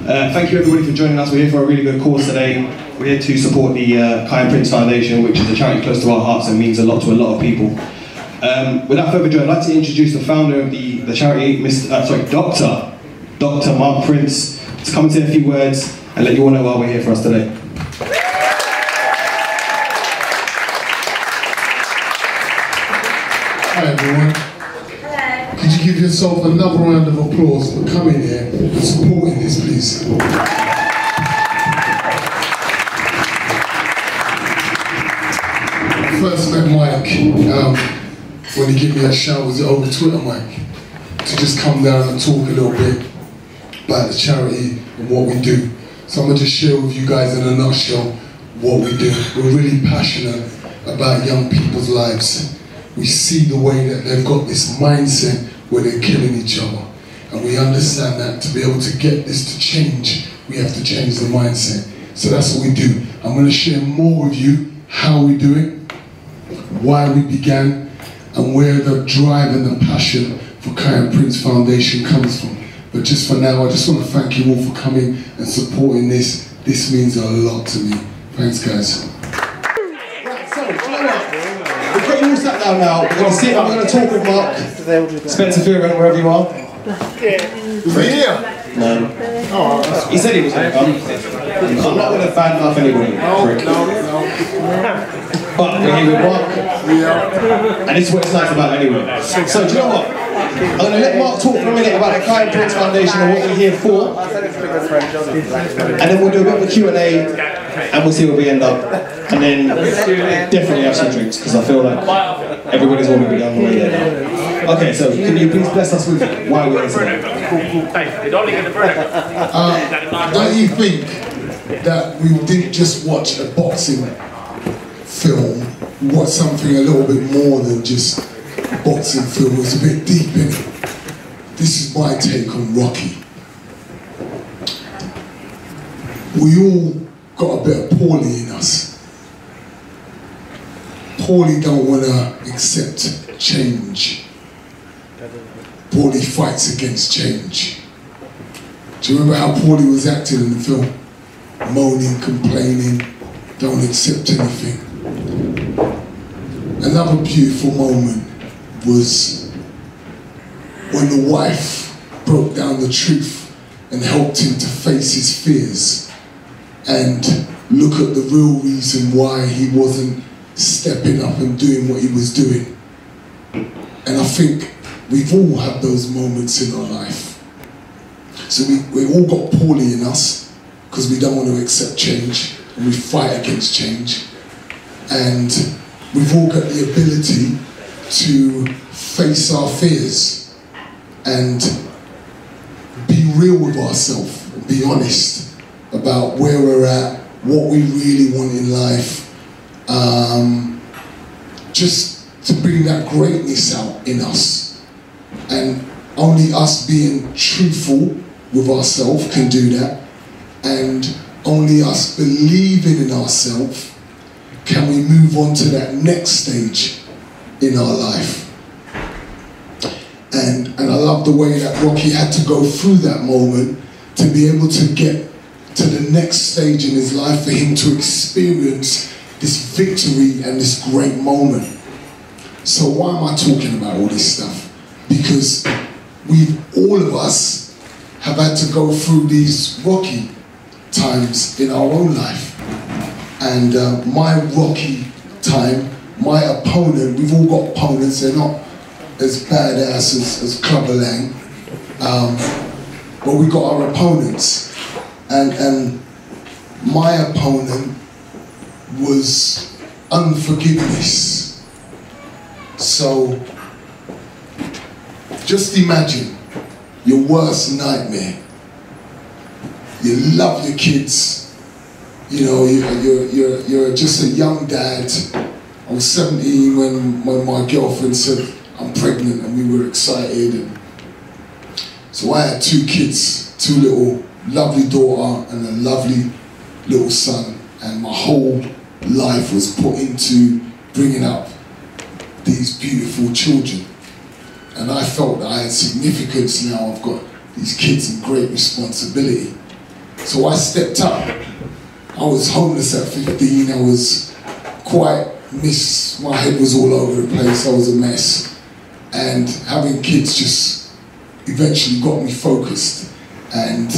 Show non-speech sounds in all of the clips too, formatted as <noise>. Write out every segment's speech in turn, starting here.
Uh, thank you everybody for joining us. We're here for a really good cause today. We're here to support the uh, Kiyan Prince Foundation, which is a charity close to our hearts and means a lot to a lot of people. Um, without further ado, I'd like to introduce the founder of the, the charity, Mr. Uh, sorry, Doctor, Dr. Mark Prince, to come and say a few words and let you all know why we're here for us today. Hi everyone. Give yourself another round of applause for coming here and supporting this, please? First met Mike um, when he gave me a shout, was it over Twitter, Mike? To just come down and talk a little bit about the charity and what we do. So I'm gonna just share with you guys in a nutshell what we do. We're really passionate about young people's lives. We see the way that they've got this mindset where they're killing each other. And we understand that to be able to get this to change, we have to change the mindset. So that's what we do. I'm gonna share more with you how we do it, why we began, and where the drive and the passion for Kiyan Prince Foundation comes from. But just for now, I just want to thank you all for coming and supporting this. This means a lot to me. Thanks, guys. Right, so, do you know what? We've got you all sat down now. We're going to sit and we're going to talk with Mark. Spencer Fearon, wherever you are. Is he here? No. He said he was going to come. I'm not going to fan off anybody. prick. But we're here with Mark. And this is what it's nice about anyway. So, do you know what? I'm going to let Mark talk for a minute about the Kiyan Prince Foundation and what we're here for. And then we'll do a bit of a Q&A and we'll see where we end up. And then definitely have some drinks because I feel like everybody's want to be on the way there now. Okay, so can you please bless us with why we're here today? Uh, don't you think that we didn't just watch a boxing film, we watched something a little bit more than just a boxing film, it was a bit deep in it. This is my take on Rocky. We all got a bit of Paulie in us. Paulie don't want to accept change. Paulie fights against change. Do you remember how Paulie was acting in the film? Moaning, complaining, don't accept anything. Another beautiful moment was when the wife broke down the truth and helped him to face his fears and look at the real reason why he wasn't stepping up and doing what he was doing. And I think we've all had those moments in our life. So we, we all got Paulie in us because we don't want to accept change and we fight against change. And we've all got the ability to face our fears and be real with ourselves, be honest about where we're at, what we really want in life, um, just to bring that greatness out in us. And only us being truthful with ourselves can do that. And only us believing in ourselves can we move on to that next stage in our life. And, and I love the way that Rocky had to go through that moment to be able to get to the next stage in his life for him to experience this victory and this great moment. So why am I talking about all this stuff? Because we've all of us have had to go through these rocky times in our own life. And uh, my rocky time, my opponent, we've all got opponents, they're not as badass as, as Clubber Lang, um, but we got our opponents. And, and my opponent was unforgiveness. So just imagine your worst nightmare. You love your kids. You know, you're, you're, you're, you're just a young dad. I was 17 when, when my girlfriend said, I'm pregnant, and we were excited. And so I had two kids, two little lovely daughter and a lovely little son. And my whole life was put into bringing up these beautiful children. And I felt that I had significance now. I've got these kids and great responsibility. So I stepped up. I was homeless at 15. I was quite miss. My head was all over the place. I was a mess. And having kids just eventually got me focused. And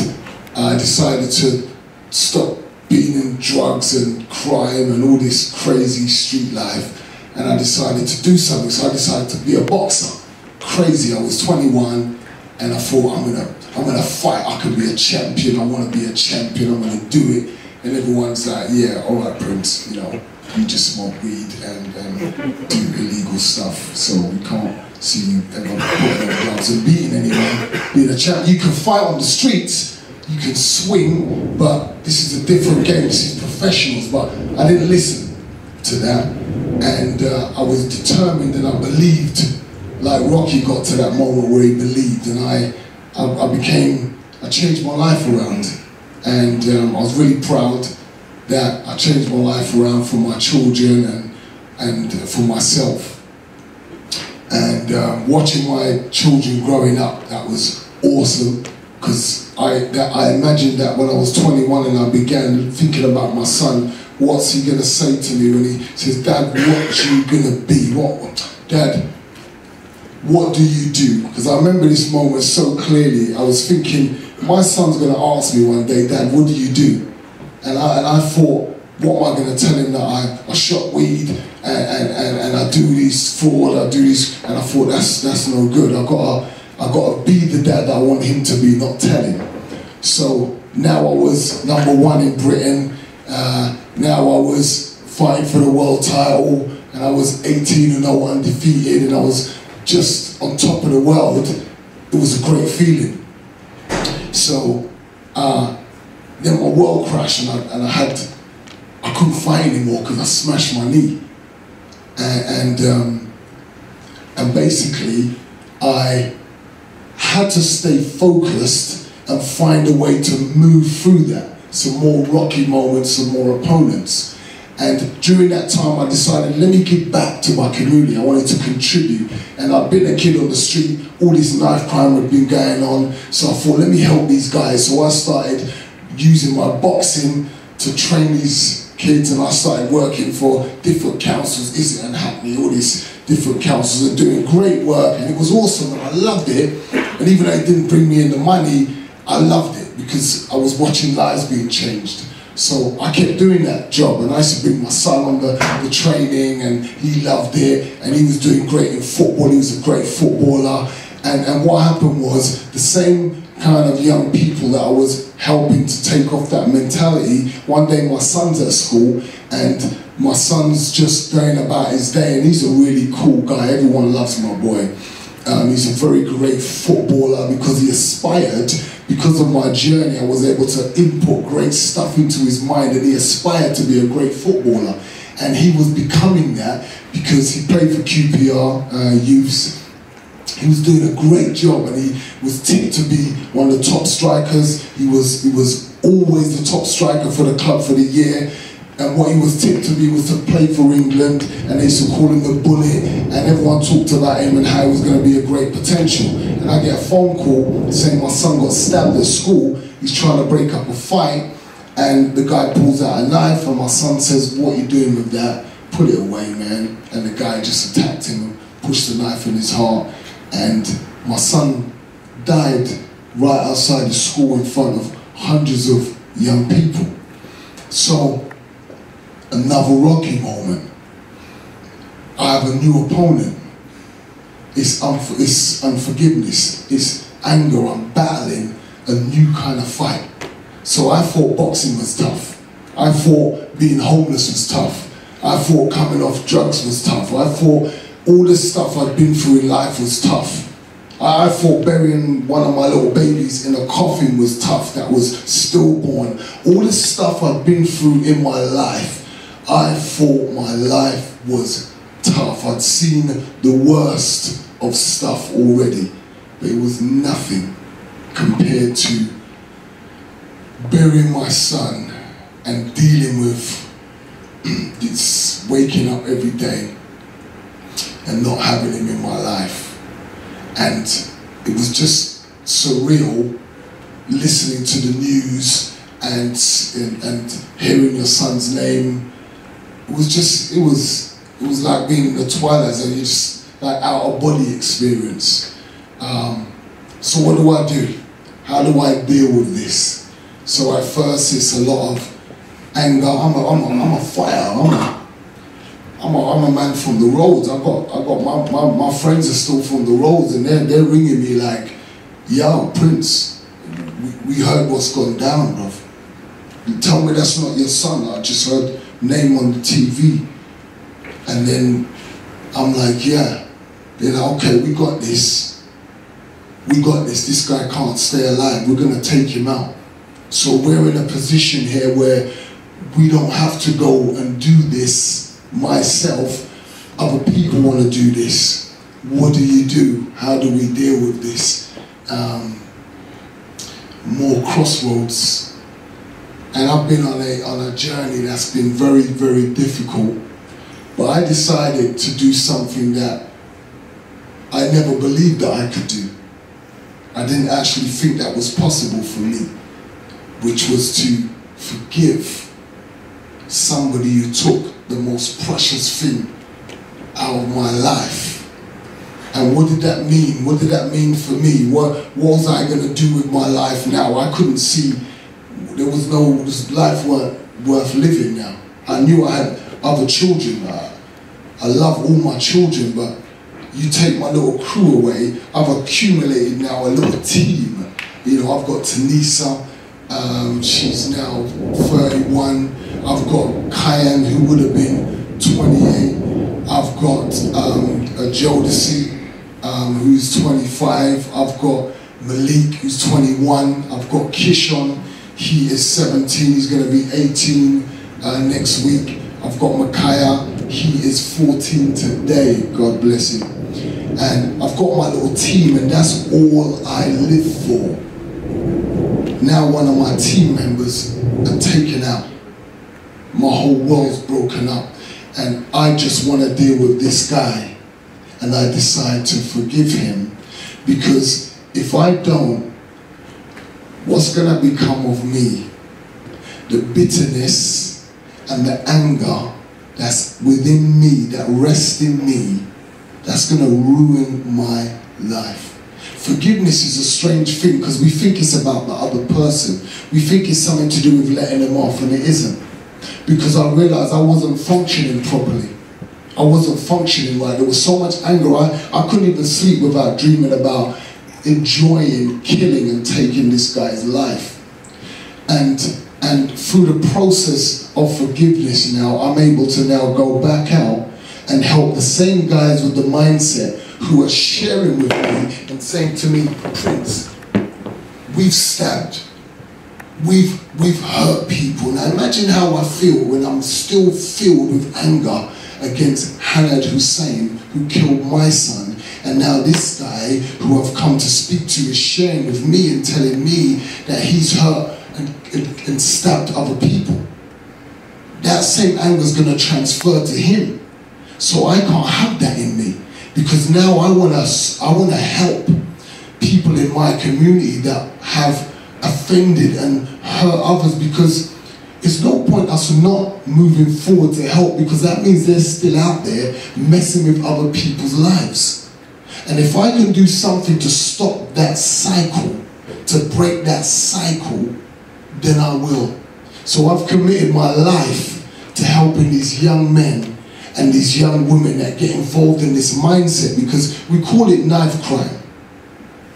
I decided to stop being in drugs and crime and all this crazy street life. And I decided to do something. So I decided to be a boxer. Crazy. I was 21 and I thought I'm gonna I'm gonna fight. I could be a champion. I want to be a champion. I'm gonna do it. And everyone's like, yeah, all right, Prince. You know, you just smoke weed and, and do illegal stuff. So we can't see you ever putting on gloves and beating anyone. Being a champ, you can fight on the streets. You can swing, but this is a different game. This is professionals. But I didn't listen to that, and uh, I was determined and I believed. Like Rocky got to that moment where he believed, and I I, I became, I changed my life around. And um, I was really proud that I changed my life around for my children and, and for myself. And um, watching my children growing up, that was awesome because I, I imagined that when I was 21 and I began thinking about my son, what's he going to say to me when he says, Dad, what you going to be? What, Dad, what do you do? Because I remember this moment so clearly. I was thinking, my son's going to ask me one day, Dad, what do you do? And I, and I thought, what am I going to tell him that I, I shot weed and, and, and, and I do these fraud, I do this, and I thought that's that's no good. I got to I got to be the dad I want him to be, not tell him. So now I was number one in Britain. Uh, now I was fighting for the world title, and I was 18 and 0 undefeated, and I was just on top of the world, it was a great feeling. So uh, then my world crashed and I, and I had, I couldn't fight anymore because I smashed my knee. And, and, um, and basically I had to stay focused and find a way to move through that. Some more rocky moments, some more opponents. And during that time, I decided, let me give back to my community. I wanted to contribute. And I've been a kid on the street. All this knife crime had been going on. So I thought, let me help these guys. So I started using my boxing to train these kids. And I started working for different councils, Islington Hackney, all these different councils and doing great work. And it was awesome. And I loved it. And even though it didn't bring me in the money, I loved it because I was watching lives being changed. So I kept doing that job, and I used to bring my son on the, the training, and he loved it, and he was doing great in football. He was a great footballer, and and what happened was the same kind of young people that I was helping to take off that mentality. One day, my son's at school, and my son's just going about his day, and he's a really cool guy. Everyone loves my boy. Um, he's a very great footballer because he aspired because of my journey, I was able to input great stuff into his mind and he aspired to be a great footballer. And he was becoming that because he played for QPR uh, youths. He was doing a great job and he was tipped to be one of the top strikers. He was, he was always the top striker for the club for the year. And what he was tipped to be was to play for England, and they used to call him the bullet, and everyone talked about him and how he was going to be a great potential. And I get a phone call saying my son got stabbed at school, he's trying to break up a fight, and the guy pulls out a knife, and my son says, What are you doing with that? Put it away, man. And the guy just attacked him pushed the knife in his heart, and my son died right outside the school in front of hundreds of young people. So, another rocky moment. I have a new opponent. It's, unf- it's unforgiveness, it's anger. I'm battling a new kind of fight. So I thought boxing was tough. I thought being homeless was tough. I thought coming off drugs was tough. I thought all the stuff I'd been through in life was tough. I thought burying one of my little babies in a coffin was tough, that was stillborn. All the stuff I'd been through in my life, I thought my life was tough. I'd seen the worst of stuff already, but it was nothing compared to burying my son and dealing with <clears throat> this waking up every day and not having him in my life. And it was just surreal listening to the news and, and, and hearing your son's name. It was just, it was, it was like being in the twilight zone. You just like out of body experience. Um, so what do I do? How do I deal with this? So at first it's a lot of anger. I'm a, I'm a, I'm a fighter. I'm a, I'm a, I'm a man from the roads. I got I got my, my, my friends are still from the roads and they're they're ringing me like, yo, Prince, we, we heard what's gone down, bro. You tell me that's not your son. I just heard name on the TV. And then I'm like, yeah. They're like, okay, we got this. We got this. This guy can't stay alive. We're gonna take him out. So we're in a position here where we don't have to go and do this myself, other people want to do this. What do you do? How do we deal with this? Um, more crossroads. And I've been on a, on a journey that's been very, very difficult. But I decided to do something that I never believed that I could do. I didn't actually think that was possible for me, which was to forgive somebody who took the most precious thing out of my life. And what did that mean? What did that mean for me? What, what was I going to do with my life now? I couldn't see, there was no, this life weren't worth living now. I knew I had other children. I, I love all my children, but you take my little crew away, I've accumulated now a little team. You know, I've got Tanisa, um, she's now 31. I've got Kiyan, who would have been 28. I've got um, Jodeci, um, who's 25. I've got Malik, who's 21. I've got Kishon, he is 17. He's going to be 18 uh, next week. I've got Micaiah, he is 14 today. God bless him. And I've got my little team, and that's all I live for. Now, one of my team members are taken out my whole world's broken up and I just want to deal with this guy and I decide to forgive him because if I don't, what's going to become of me? The bitterness and the anger that's within me, that rests in me, that's going to ruin my life. Forgiveness is a strange thing because we think it's about the other person. We think it's something to do with letting them off, and it isn't because I realized I wasn't functioning properly. I wasn't functioning right. There was so much anger. I, I couldn't even sleep without dreaming about enjoying killing and taking this guy's life. And and through the process of forgiveness now, I'm able to now go back out and help the same guys with the mindset who are sharing with me and saying to me, Prince, we've stabbed we've we've hurt people. Now imagine how I feel when I'm still filled with anger against Hanad Hussein, who killed my son. And now this guy who I've come to speak to is sharing with me and telling me that he's hurt and, and, and stabbed other people. That same anger is going to transfer to him. So I can't have that in me because now I want to I want to help people in my community that have offended and hurt others because it's no point us not moving forward to help because that means they're still out there messing with other people's lives. And if I can do something to stop that cycle, to break that cycle, then I will. So I've committed my life to helping these young men and these young women that get involved in this mindset because we call it knife crime.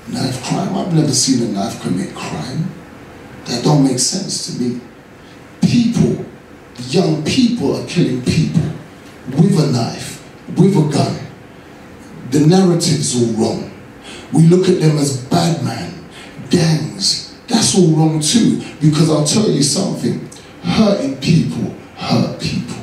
Knife crime? I've never seen a knife commit crime. That don't make sense to me. People, young people are killing people with a knife, with a gun. The narrative's all wrong. We look at them as bad men, gangs. That's all wrong too, because I'll tell you something. Hurting people hurt people.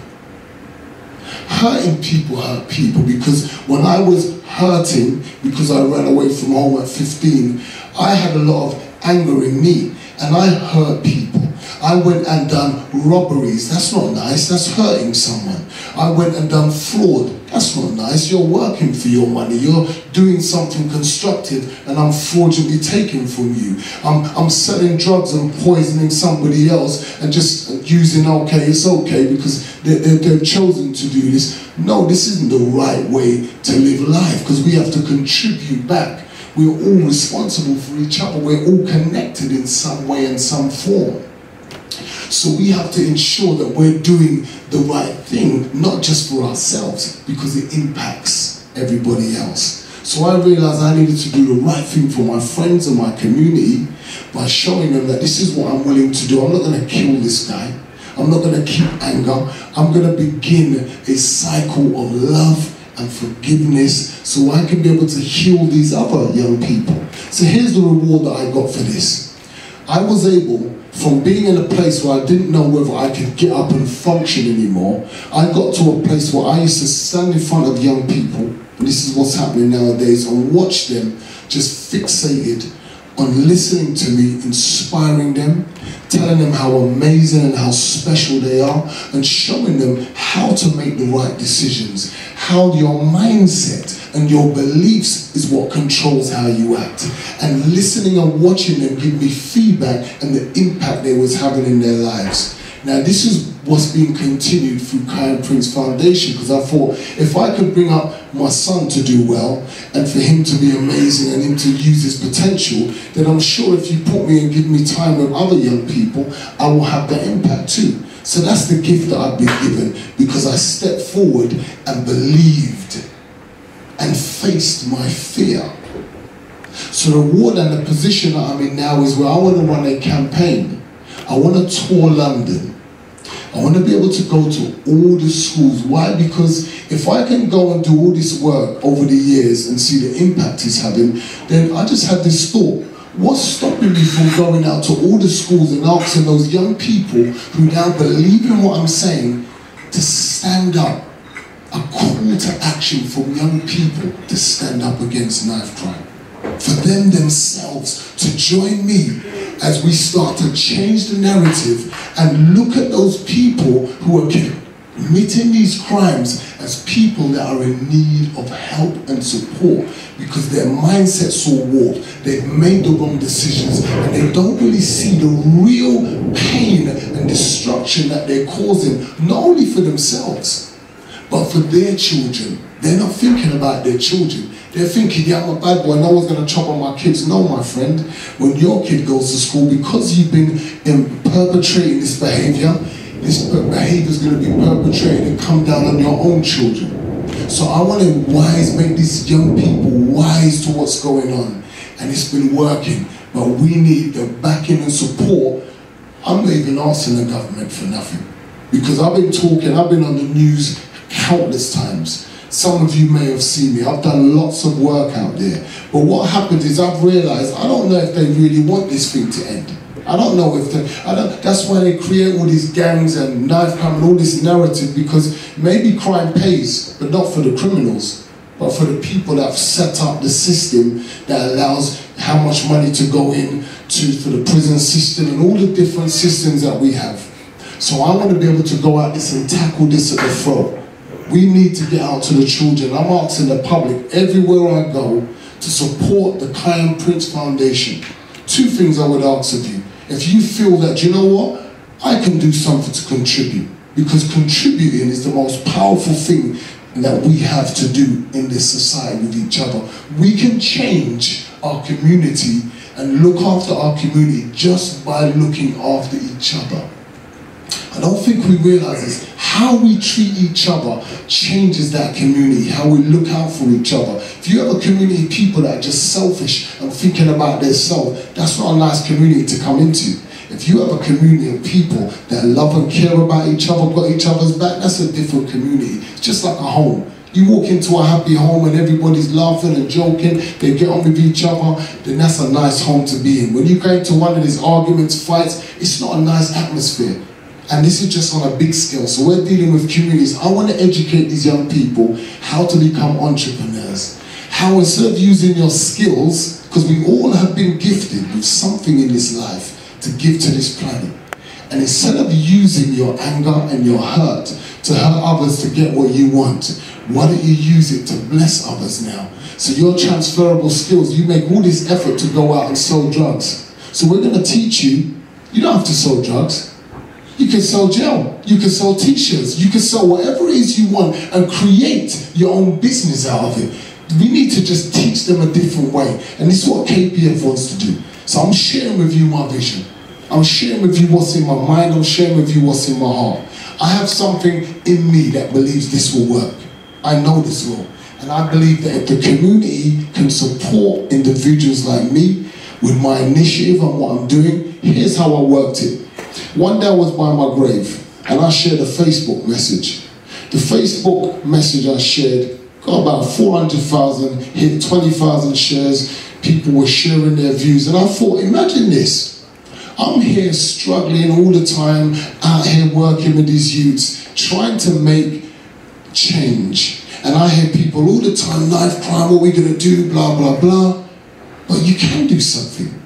Hurting people hurt people because when I was hurting, because I ran away from home at 15, I had a lot of anger in me and I hurt people. I went and done robberies. That's not nice. That's hurting someone. I went and done fraud. That's not nice. You're working for your money. You're doing something constructive and I'm fraudulently taking from you. I'm, I'm selling drugs and poisoning somebody else and just using, okay, it's okay because they, they, they've chosen to do this. No, this isn't the right way to live life because we have to contribute back. We're all responsible for each other. We're all connected in some way and some form. So we have to ensure that we're doing the right thing, not just for ourselves, because it impacts everybody else. So I realized I needed to do the right thing for my friends and my community by showing them that this is what I'm willing to do. I'm not going to kill this guy. I'm not going to keep anger. I'm going to begin a cycle of love and forgiveness so I can be able to heal these other young people. So here's the reward that I got for this. I was able from being in a place where I didn't know whether I could get up and function anymore, I got to a place where I used to stand in front of young people, and this is what's happening nowadays, and watch them just fixated on listening to me, inspiring them, telling them how amazing and how special they are, and showing them how to make the right decisions, how your mindset and your beliefs is what controls how you act. And listening and watching them give me feedback and the impact they was having in their lives. Now this is what's being continued through Kiyan Prince Foundation because I thought if I could bring up my son to do well and for him to be amazing and him to use his potential, then I'm sure if you put me and give me time with other young people, I will have that impact too. So that's the gift that I've been given because I stepped forward and believed and faced my fear. So the reward and the position that I'm in now is where I want to run a campaign. I want to tour London. I want to be able to go to all the schools. Why? Because if I can go and do all this work over the years and see the impact it's having, then I just had this thought. What's stopping me from going out to all the schools and asking those young people who now believe in what I'm saying to stand up a call to action from young people to stand up against knife crime. For them themselves to join me as we start to change the narrative and look at those people who are committing these crimes as people that are in need of help and support because their mindset's so warped. They've made the wrong decisions and they don't really see the real pain and destruction that they're causing, not only for themselves, but for their children. They're not thinking about their children. They're thinking, yeah, I'm a bad boy, no one's going to chop on my kids. No, my friend, when your kid goes to school, because you've been perpetrating this behavior, this behavior is going to be perpetrated and come down on your own children. So I want to wise, make these young people wise to what's going on. And it's been working, but we need the backing and support. I'm not even asking the government for nothing. Because I've been talking, I've been on the news countless times. Some of you may have seen me. I've done lots of work out there. But what happened is I've realized I don't know if they really want this thing to end. I don't know if they, I don't, that's why they create all these gangs and knife crime and all this narrative because maybe crime pays, but not for the criminals, but for the people that have set up the system that allows how much money to go in to for the prison system and all the different systems that we have. So I want to be able to go out this and tackle this at the front. We need to get out to the children. I'm asking the public everywhere I go to support the Kiyan Prince Foundation. Two things I would ask of you. If you feel that, you know what, I can do something to contribute, because contributing is the most powerful thing that we have to do in this society with each other. We can change our community and look after our community just by looking after each other. I don't think we realize this. How we treat each other changes that community, how we look out for each other. If you have a community of people that are just selfish and thinking about their self, that's not a nice community to come into. If you have a community of people that love and care about each other, got each other's back, that's a different community. It's just like a home. You walk into a happy home and everybody's laughing and joking, they get on with each other, then that's a nice home to be in. When you go into one of these arguments, fights, it's not a nice atmosphere. And this is just on a big scale. So we're dealing with communities. I want to educate these young people how to become entrepreneurs. How instead of using your skills, because we all have been gifted with something in this life to give to this planet. And instead of using your anger and your hurt to hurt others to get what you want, why don't you use it to bless others now? So your transferable skills, you make all this effort to go out and sell drugs. So we're going to teach you, you don't have to sell drugs. You can sell gel, you can sell t-shirts, you can sell whatever it is you want and create your own business out of it. We need to just teach them a different way. And this is what KPF wants to do. So I'm sharing with you my vision. I'm sharing with you what's in my mind, I'm sharing with you what's in my heart. I have something in me that believes this will work. I know this will. And I believe that if the community can support individuals like me with my initiative and what I'm doing, here's how I worked it. One day I was by my grave and I shared a Facebook message. The Facebook message I shared got about 400,000, hit 20,000 shares. People were sharing their views. And I thought, imagine this. I'm here struggling all the time, out here working with these youths, trying to make change. And I hear people all the time, knife crime, what are we going to do, blah, blah, blah. But you can do something.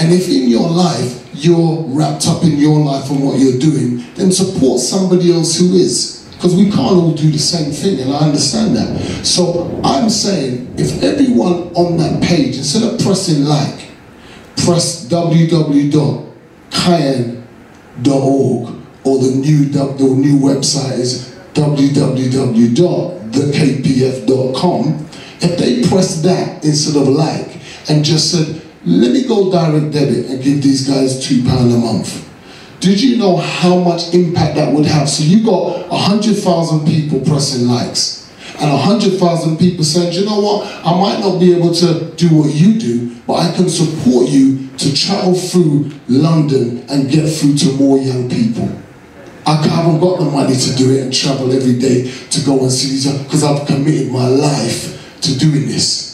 And if in your life you're wrapped up in your life and what you're doing, then support somebody else who is. Because we can't all do the same thing, and I understand that. So I'm saying if everyone on that page, instead of pressing like, press www.cayenne.org or the new, the new website is www.thekpf.com. If they press that instead of like and just said, let me go direct debit and give these guys two pound a month. Did you know how much impact that would have? So you got a hundred thousand people pressing likes and a hundred thousand people saying, you know what, I might not be able to do what you do, but I can support you to travel through London and get through to more young people. I haven't got the money to do it and travel every day to go and see these because I've committed my life to doing this.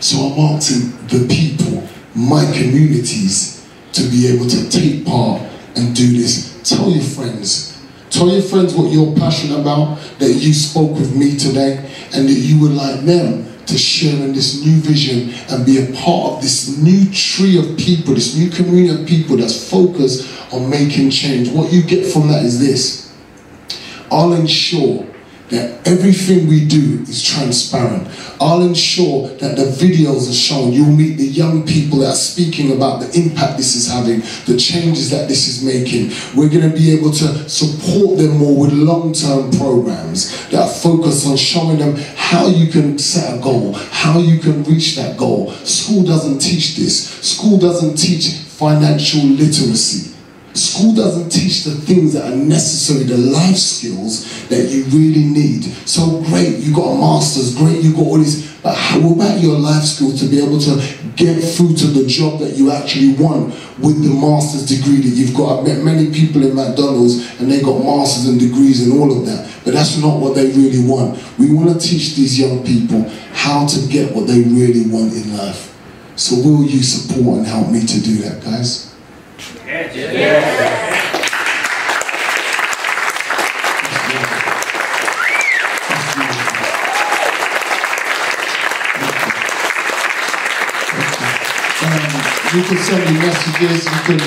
So I'm asking the people, my communities, to be able to take part and do this. Tell your friends. Tell your friends what you're passionate about, that you spoke with me today, and that you would like them to share in this new vision and be a part of this new tree of people, this new community of people that's focused on making change. What you get from that is this. I'll ensure that everything we do is transparent. I'll ensure that the videos are shown. You'll meet the young people that are speaking about the impact this is having, the changes that this is making. We're going to be able to support them more with long-term programs that are focused on showing them how you can set a goal, how you can reach that goal. School doesn't teach this. School doesn't teach financial literacy. School doesn't teach the things that are necessary, the life skills that you really need. So great, you got a master's, great, you got all these, but how about your life skills to be able to get through to the job that you actually want with the master's degree that you've got? I've met many people in McDonald's and they got masters and degrees and all of that, but that's not what they really want. We want to teach these young people how to get what they really want in life. So will you support and help me to do that, guys? Yes. yes. Um, you can send me messages. You can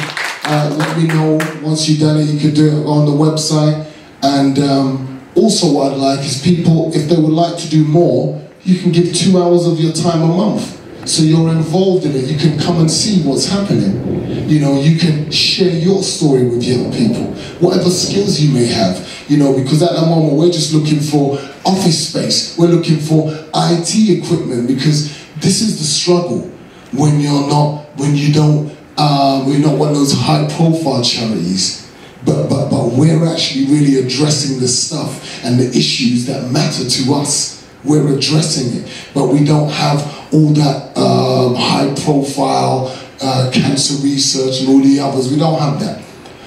uh, let me know once you've done it. You can do it on the website. And um, also, what I'd like is people, if they would like to do more, you can give two hours of your time a month. So you're involved in it. You can come and see what's happening. You know, you can share your story with young people, whatever skills you may have. You know, because at the moment we're just looking for office space. We're looking for IT equipment because this is the struggle. when you're not, when you don't, um, we're not one of those high profile charities, but, but, but we're actually really addressing the stuff and the issues that matter to us. We're addressing it, but we don't have all that um, high profile uh, cancer research and all the others. We don't have that.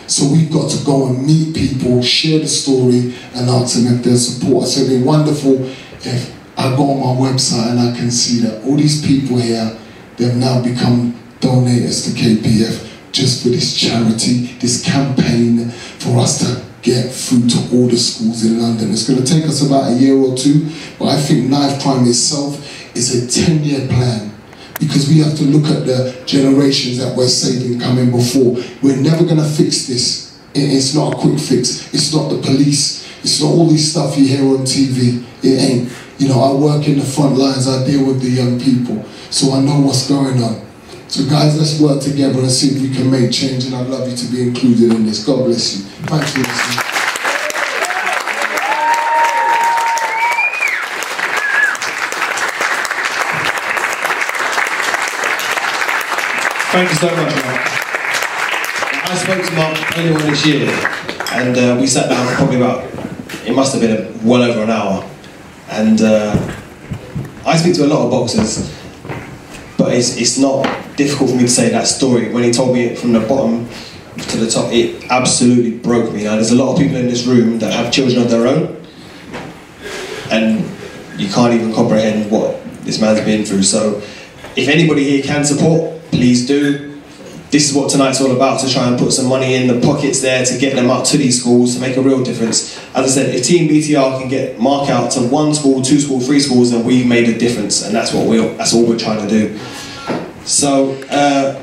So we've got to go and meet people, share the story, and ask them if there's support. So it'd be wonderful if I go on my website and I can see that all these people here, they've now become donors to KPF just for this charity, this campaign for us to get food to all the schools in London. It's going to take us about a year or two, but I think Knife Crime itself is a 10 year plan because we have to look at the generations that we're saving coming before. We're never going to fix this. It's not a quick fix. It's not the police. It's not all this stuff you hear on TV. It ain't. You know, I work in the front lines. I deal with the young people. So I know what's going on. So guys, let's work together and see if we can make change. And I'd love you to be included in this. God bless you. Thanks for listening. Thank you so much, Mark. I spoke to Mark earlier on this year, and uh, we sat down for probably about, it must have been well over an hour. And uh, I speak to a lot of boxers, but it's, it's not difficult for me to say that story. When he told me it from the bottom to the top, it absolutely broke me. Now, there's a lot of people in this room that have children of their own, and you can't even comprehend what this man's been through. So, if anybody here can support, please do. This is what tonight's all about to try and put some money in the pockets there to get them up to these schools to make a real difference. As I said, if Team BTR can get Mark out to one school, two schools, three schools, then we've made a difference, and that's what we're that's all we're trying to do. So, uh,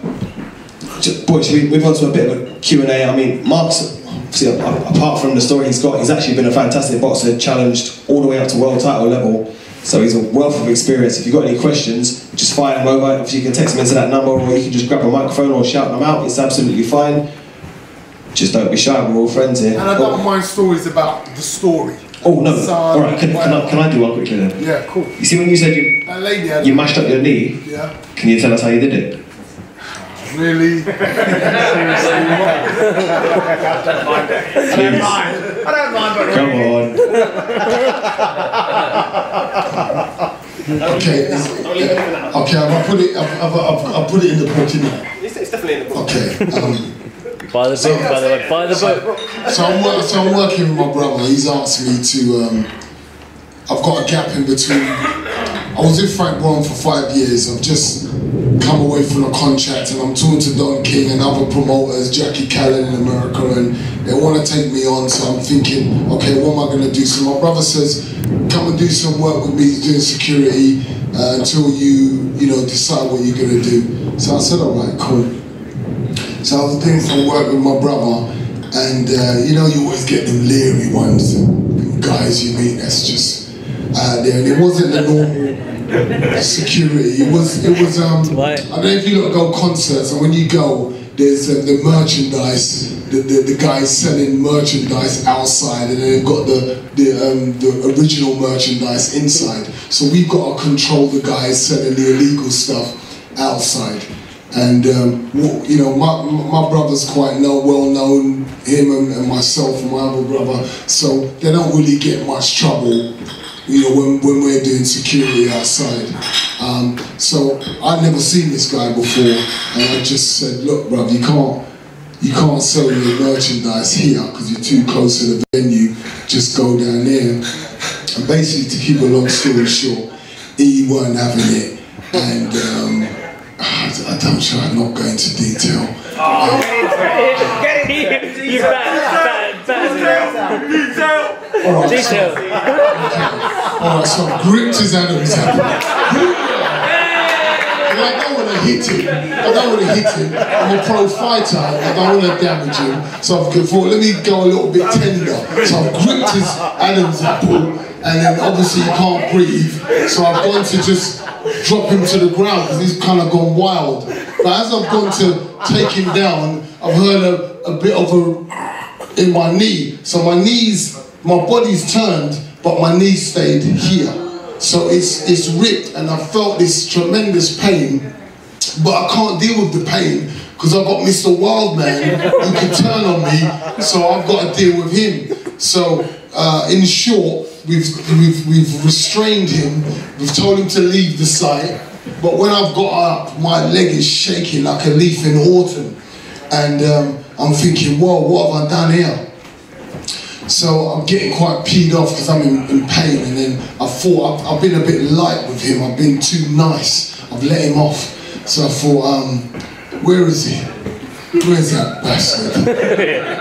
should we move on to a bit of a Q&A? I mean, Mark's, apart from the story he's got, he's actually been a fantastic boxer, challenged all the way up to world title level. So he's a wealth of experience. If you've got any questions, just fire them over. If you can text them into that number, or you can just grab a microphone or shout them out. It's absolutely fine. Just don't be shy. We're all friends here. And I don't oh. mind stories about the story. Oh no! Son, all right, can, can, I, can I do one quickly then? Yeah, cool. You see when you said you lady you mashed up your knee? Yeah. Can you tell us how you did it? Really? <laughs> Seriously? Please. I don't mind, but Come on. Okay, is- okay, I'll put it. I'll, I'll, I'll, I'll put it in the book, innit? It's, it's definitely in the book. Okay. Um, Buy the book, by the way. Buy the book. so I'm wor- so I'm working with my brother. He's asked me to. Um, I've got a gap in between. I was in Frank Warren for five years. I've just come away from a contract, and I'm talking to Don King and other promoters, Jackie Kallen in America, and they want to take me on. So I'm thinking, okay, what am I going to do? So my brother says, come and do some work with me. Doing security uh, until you, you know, decide what you're going to do. So I said, all right, cool. So I was doing some work with my brother, and uh, you know, you always get them leery ones, guys you meet that's just out there, and it wasn't the normal security. It was, it was. Um. I don't know if you look go concerts, and when you go, there's uh, the merchandise. The, the, the guys selling merchandise outside, and then they've got the the, um, the original merchandise inside. So we've got to control the guys selling the illegal stuff outside. And um, you know, my my brother's quite know, well known, him and, and myself and my other brother. So they don't really get much trouble, you know, when, when we're doing security outside. Um, so I'd never seen this guy before, and I just said, look, bruv, you can't you can't sell your merchandise here because you're too close to the venue. Just go down there. And basically, to keep a long story short, he weren't having it, and. Um, I I don't sure I'm not going into detail. You bad, bad, bad. All right, so, Detail. all right, so I gripped his Adam's apple. And I don't want to hit him. I don't want to hit him. I'm a pro fighter. I don't want to damage him. So I've thought, let me go a little bit tender. So I've gripped his Adam's apple, and then obviously he can't breathe. So I've gone to just drop him to the ground because he's kind of gone wild. But as I've gone to take him down, I've heard a, a bit of a in my knee. So my knees, my body's turned, but my knee stayed here. So it's it's ripped, and I felt this tremendous pain. but I can't deal with the pain because I've got Mr. Wildman who can turn on me, so I've got to deal with him. So, uh, in short, we've, we've, we've restrained him, we've told him to leave the site, but when I've got up, my leg is shaking like a leaf in autumn. And um, I'm thinking, whoa, what have I done here? So I'm getting quite peed off because I'm in, in pain. And then I thought I've, I've been a bit light with him. I've been too nice. I've let him off. So I thought, um, where is he? Where's that bastard? <laughs>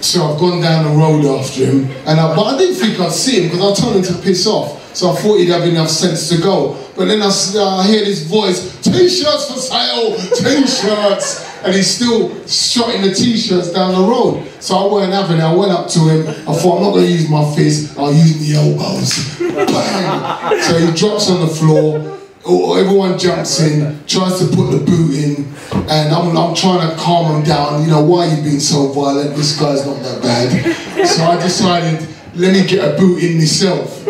so I've gone down the road after him. And I, but I didn't think I'd see him because I told him to piss off. So I thought he'd have enough sense to go. But then I, uh, hear this voice, t-shirts for sale, t-shirts. And he's still shotting the t-shirts down the road. So I weren't having it. I went up to him. I thought, I'm not going to use my fist. I'll use the elbows. <laughs> Bang! So he drops on the floor. Oh, Everyone jumps in, tries to put the boot in, and I'm, I'm trying to calm him down. You know, why are you being so violent? This guy's not that bad. <laughs> So I decided, let me get a boot in myself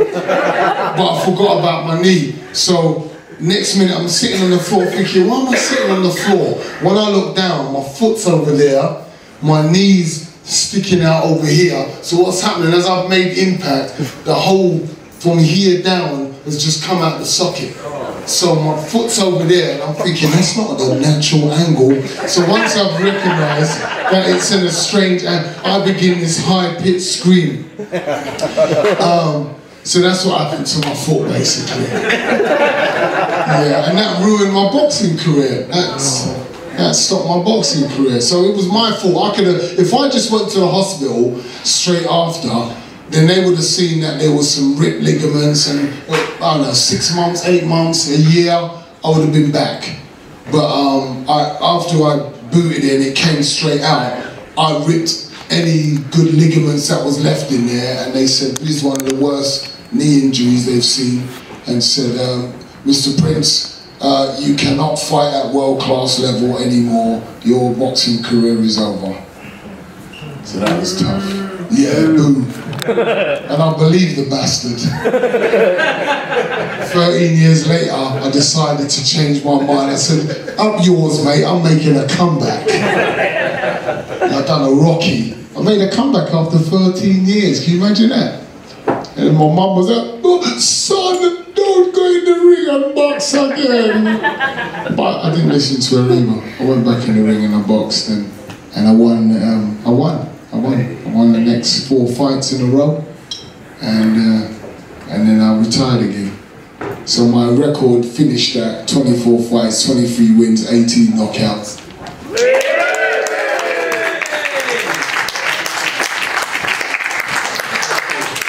but I forgot about my knee. So next minute I'm sitting on the floor thinking, why am I sitting on the floor? When I look down, my foot's over there, my knees sticking out over here. So what's happening as I've made impact, the whole from here down has just come out the socket. So my foot's over there and I'm thinking that's not the natural angle. So once I've recognized that it's in a strange angle, I begin this high pitched scream. Um, so that's what happened to my foot, basically. yeah, and that ruined my boxing career. That's that stopped my boxing career. So it was my fault. I could have, if I just went to the hospital straight after, then they would have seen that there was some ripped ligaments, and I don't know, six months, eight months, a year, I would have been back. But um, I, after I booted it and it came straight out, I ripped any good ligaments that was left in there, and they said this is one of the worst knee injuries they've seen, and said, um, Mr. Prince, uh, you cannot fight at world class level anymore. Your boxing career is over. So that was tough. Yeah, boom. And I believed the bastard. <laughs> 13 years later, I decided to change my mind. I said, up yours, mate, I'm making a comeback. And I've done a Rocky. I made a comeback after 13 years. Can you imagine that? And my mum was like, oh, son, don't go in the ring and box again. But I didn't listen to her either. I went back in the ring and I boxed and, and I won. Um, I won. I won. I won the next four fights in a row. And, uh, and then I retired again. So my record finished at 24 fights, 23 wins, 18 knockouts.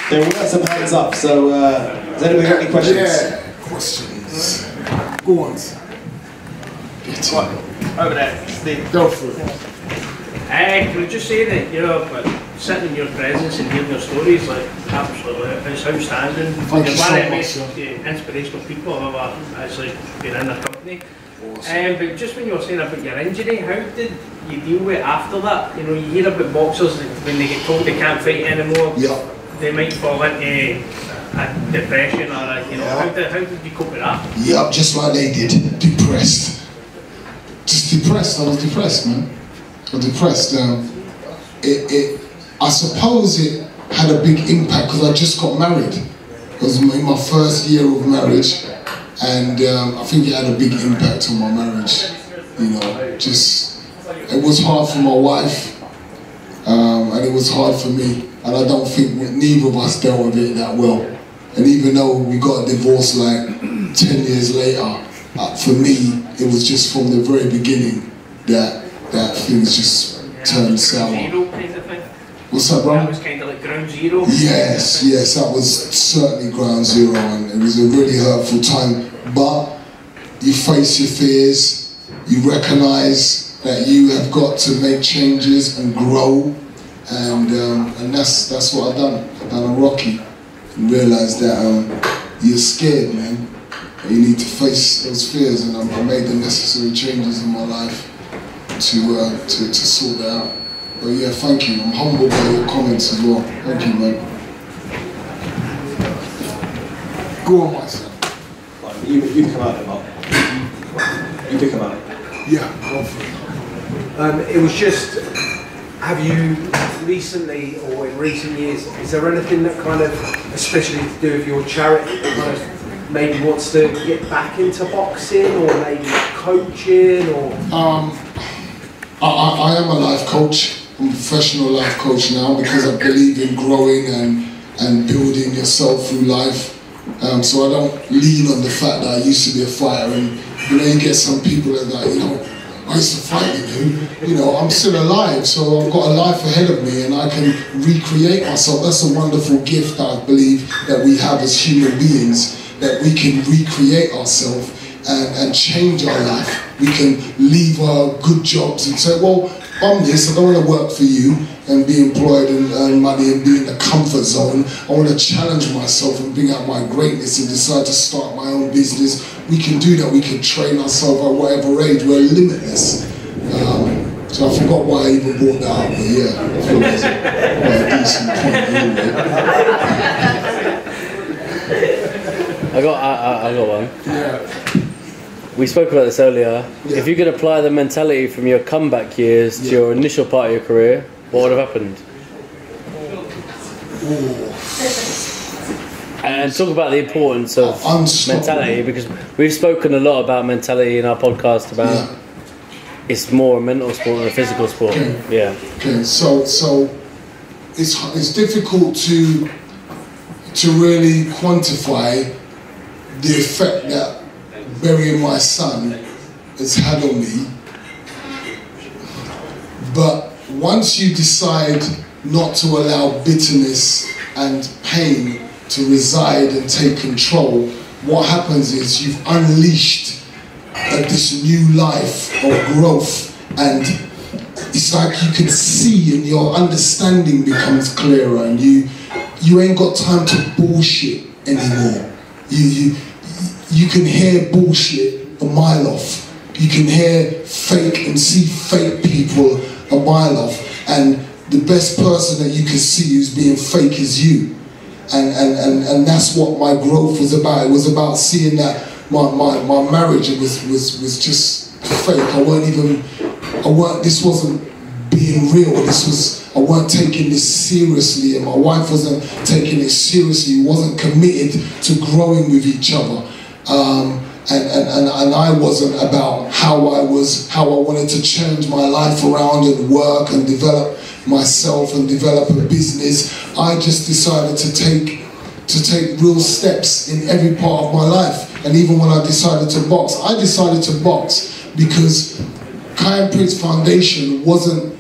There were some hands up, so uh, has anybody got any questions? Yeah. Questions. Go on. Over there, Steve. Go for it. Can we just say that, you know, but sitting in your presence and hearing your stories, like, absolutely, it's outstanding. Thank you You're so one of the most uh, inspirational people I've ever actually been in their company. Um, but just when you were saying about your injury, how did you deal with it after that? You know, you hear about boxers that when they get told they can't fight anymore, Yeah. they might fall into a depression or, a, you know, Yeah. how, did, how did you cope with that? Yeah, just like they did. Depressed. Just depressed. I was depressed, man. Was depressed. Um, it, it, I suppose it had a big impact because I just got married. It was in my first year of marriage, and um, I think it had a big impact on my marriage. You know, just it was hard for my wife, um, and it was hard for me. And I don't think neither of us dealt with it that well. And even though we got a divorce like 10 years later, uh, for me, it was just from the very beginning that, that things just turned sour. What's that, That bro? was kind of like ground zero? Yes, yes, that was certainly ground zero, and it was a really hurtful time. But you face your fears, you recognize that you have got to make changes and grow, and um, and that's that's what I've done. I've done a Rocky, and realized that um, you're scared, man. You need to face those fears, and I made the necessary changes in my life to uh, to, to sort that out. But yeah, thank you. I'm humbled by your comments as well. Thank you, man. Go on, my son. Like, You, you come out there, Mark. you think about it. Yeah, go for it. Um, it was just, have you recently or in recent years, is there anything that kind of, especially to do with your charity, that kind of maybe wants to get back into boxing or maybe coaching or? Um, I, I, I am a life coach. I'm a professional life coach now because I believe in growing and, and building yourself through life. Um, so I don't lean on the fact that I used to be a fighter and you know you get some people that you know, I used to fight you, you know, I'm still alive, so I've got a life ahead of me and I can recreate myself. That's a wonderful gift I believe that we have as human beings, that we can recreate ourselves and, and change our life. We can leave our good jobs and say, well, I'm this, I don't want to work for you and be employed and earn money and be in the comfort zone. I want to challenge myself and bring out my greatness and decide to start my own business. We can do that, we can train ourselves at whatever age, we're limitless. Um, so I forgot why I even brought that up, but yeah, I feel that's a, a decent point anyway. I got, I, I, I got one. We spoke about this earlier. If you could apply the mentality from your comeback years to your initial part of your career, what would have happened? And talk about the importance of uh, Unstoppable. mentality because we've spoken a lot about mentality in our podcast about Yeah. it's more a mental sport than a physical sport. Yeah. Okay, so so it's it's difficult to to really quantify the effect that burying my son has had on me. But once you decide not to allow bitterness and pain to reside and take control, what happens is you've unleashed uh, this new life of growth and it's like you can see and your understanding becomes clearer and you you ain't got time to bullshit anymore you you you can hear bullshit a mile off you can hear fake and see fake people a mile off and the best person that you can see who's being fake is you and, and, and, and that's what my growth was about. It was about seeing that my, my, my marriage was, was, was just fake. I weren't even, I weren't, this wasn't being real. This was, I weren't taking this seriously and my wife wasn't taking it seriously, wasn't committed to growing with each other. Um, and, and, and, I wasn't about how I was, how I wanted to change my life around and work and develop myself and develop a business. I just decided to take to take real steps in every part of my life. And even when I decided to box, I decided to box because Kiyan Prince Foundation wasn't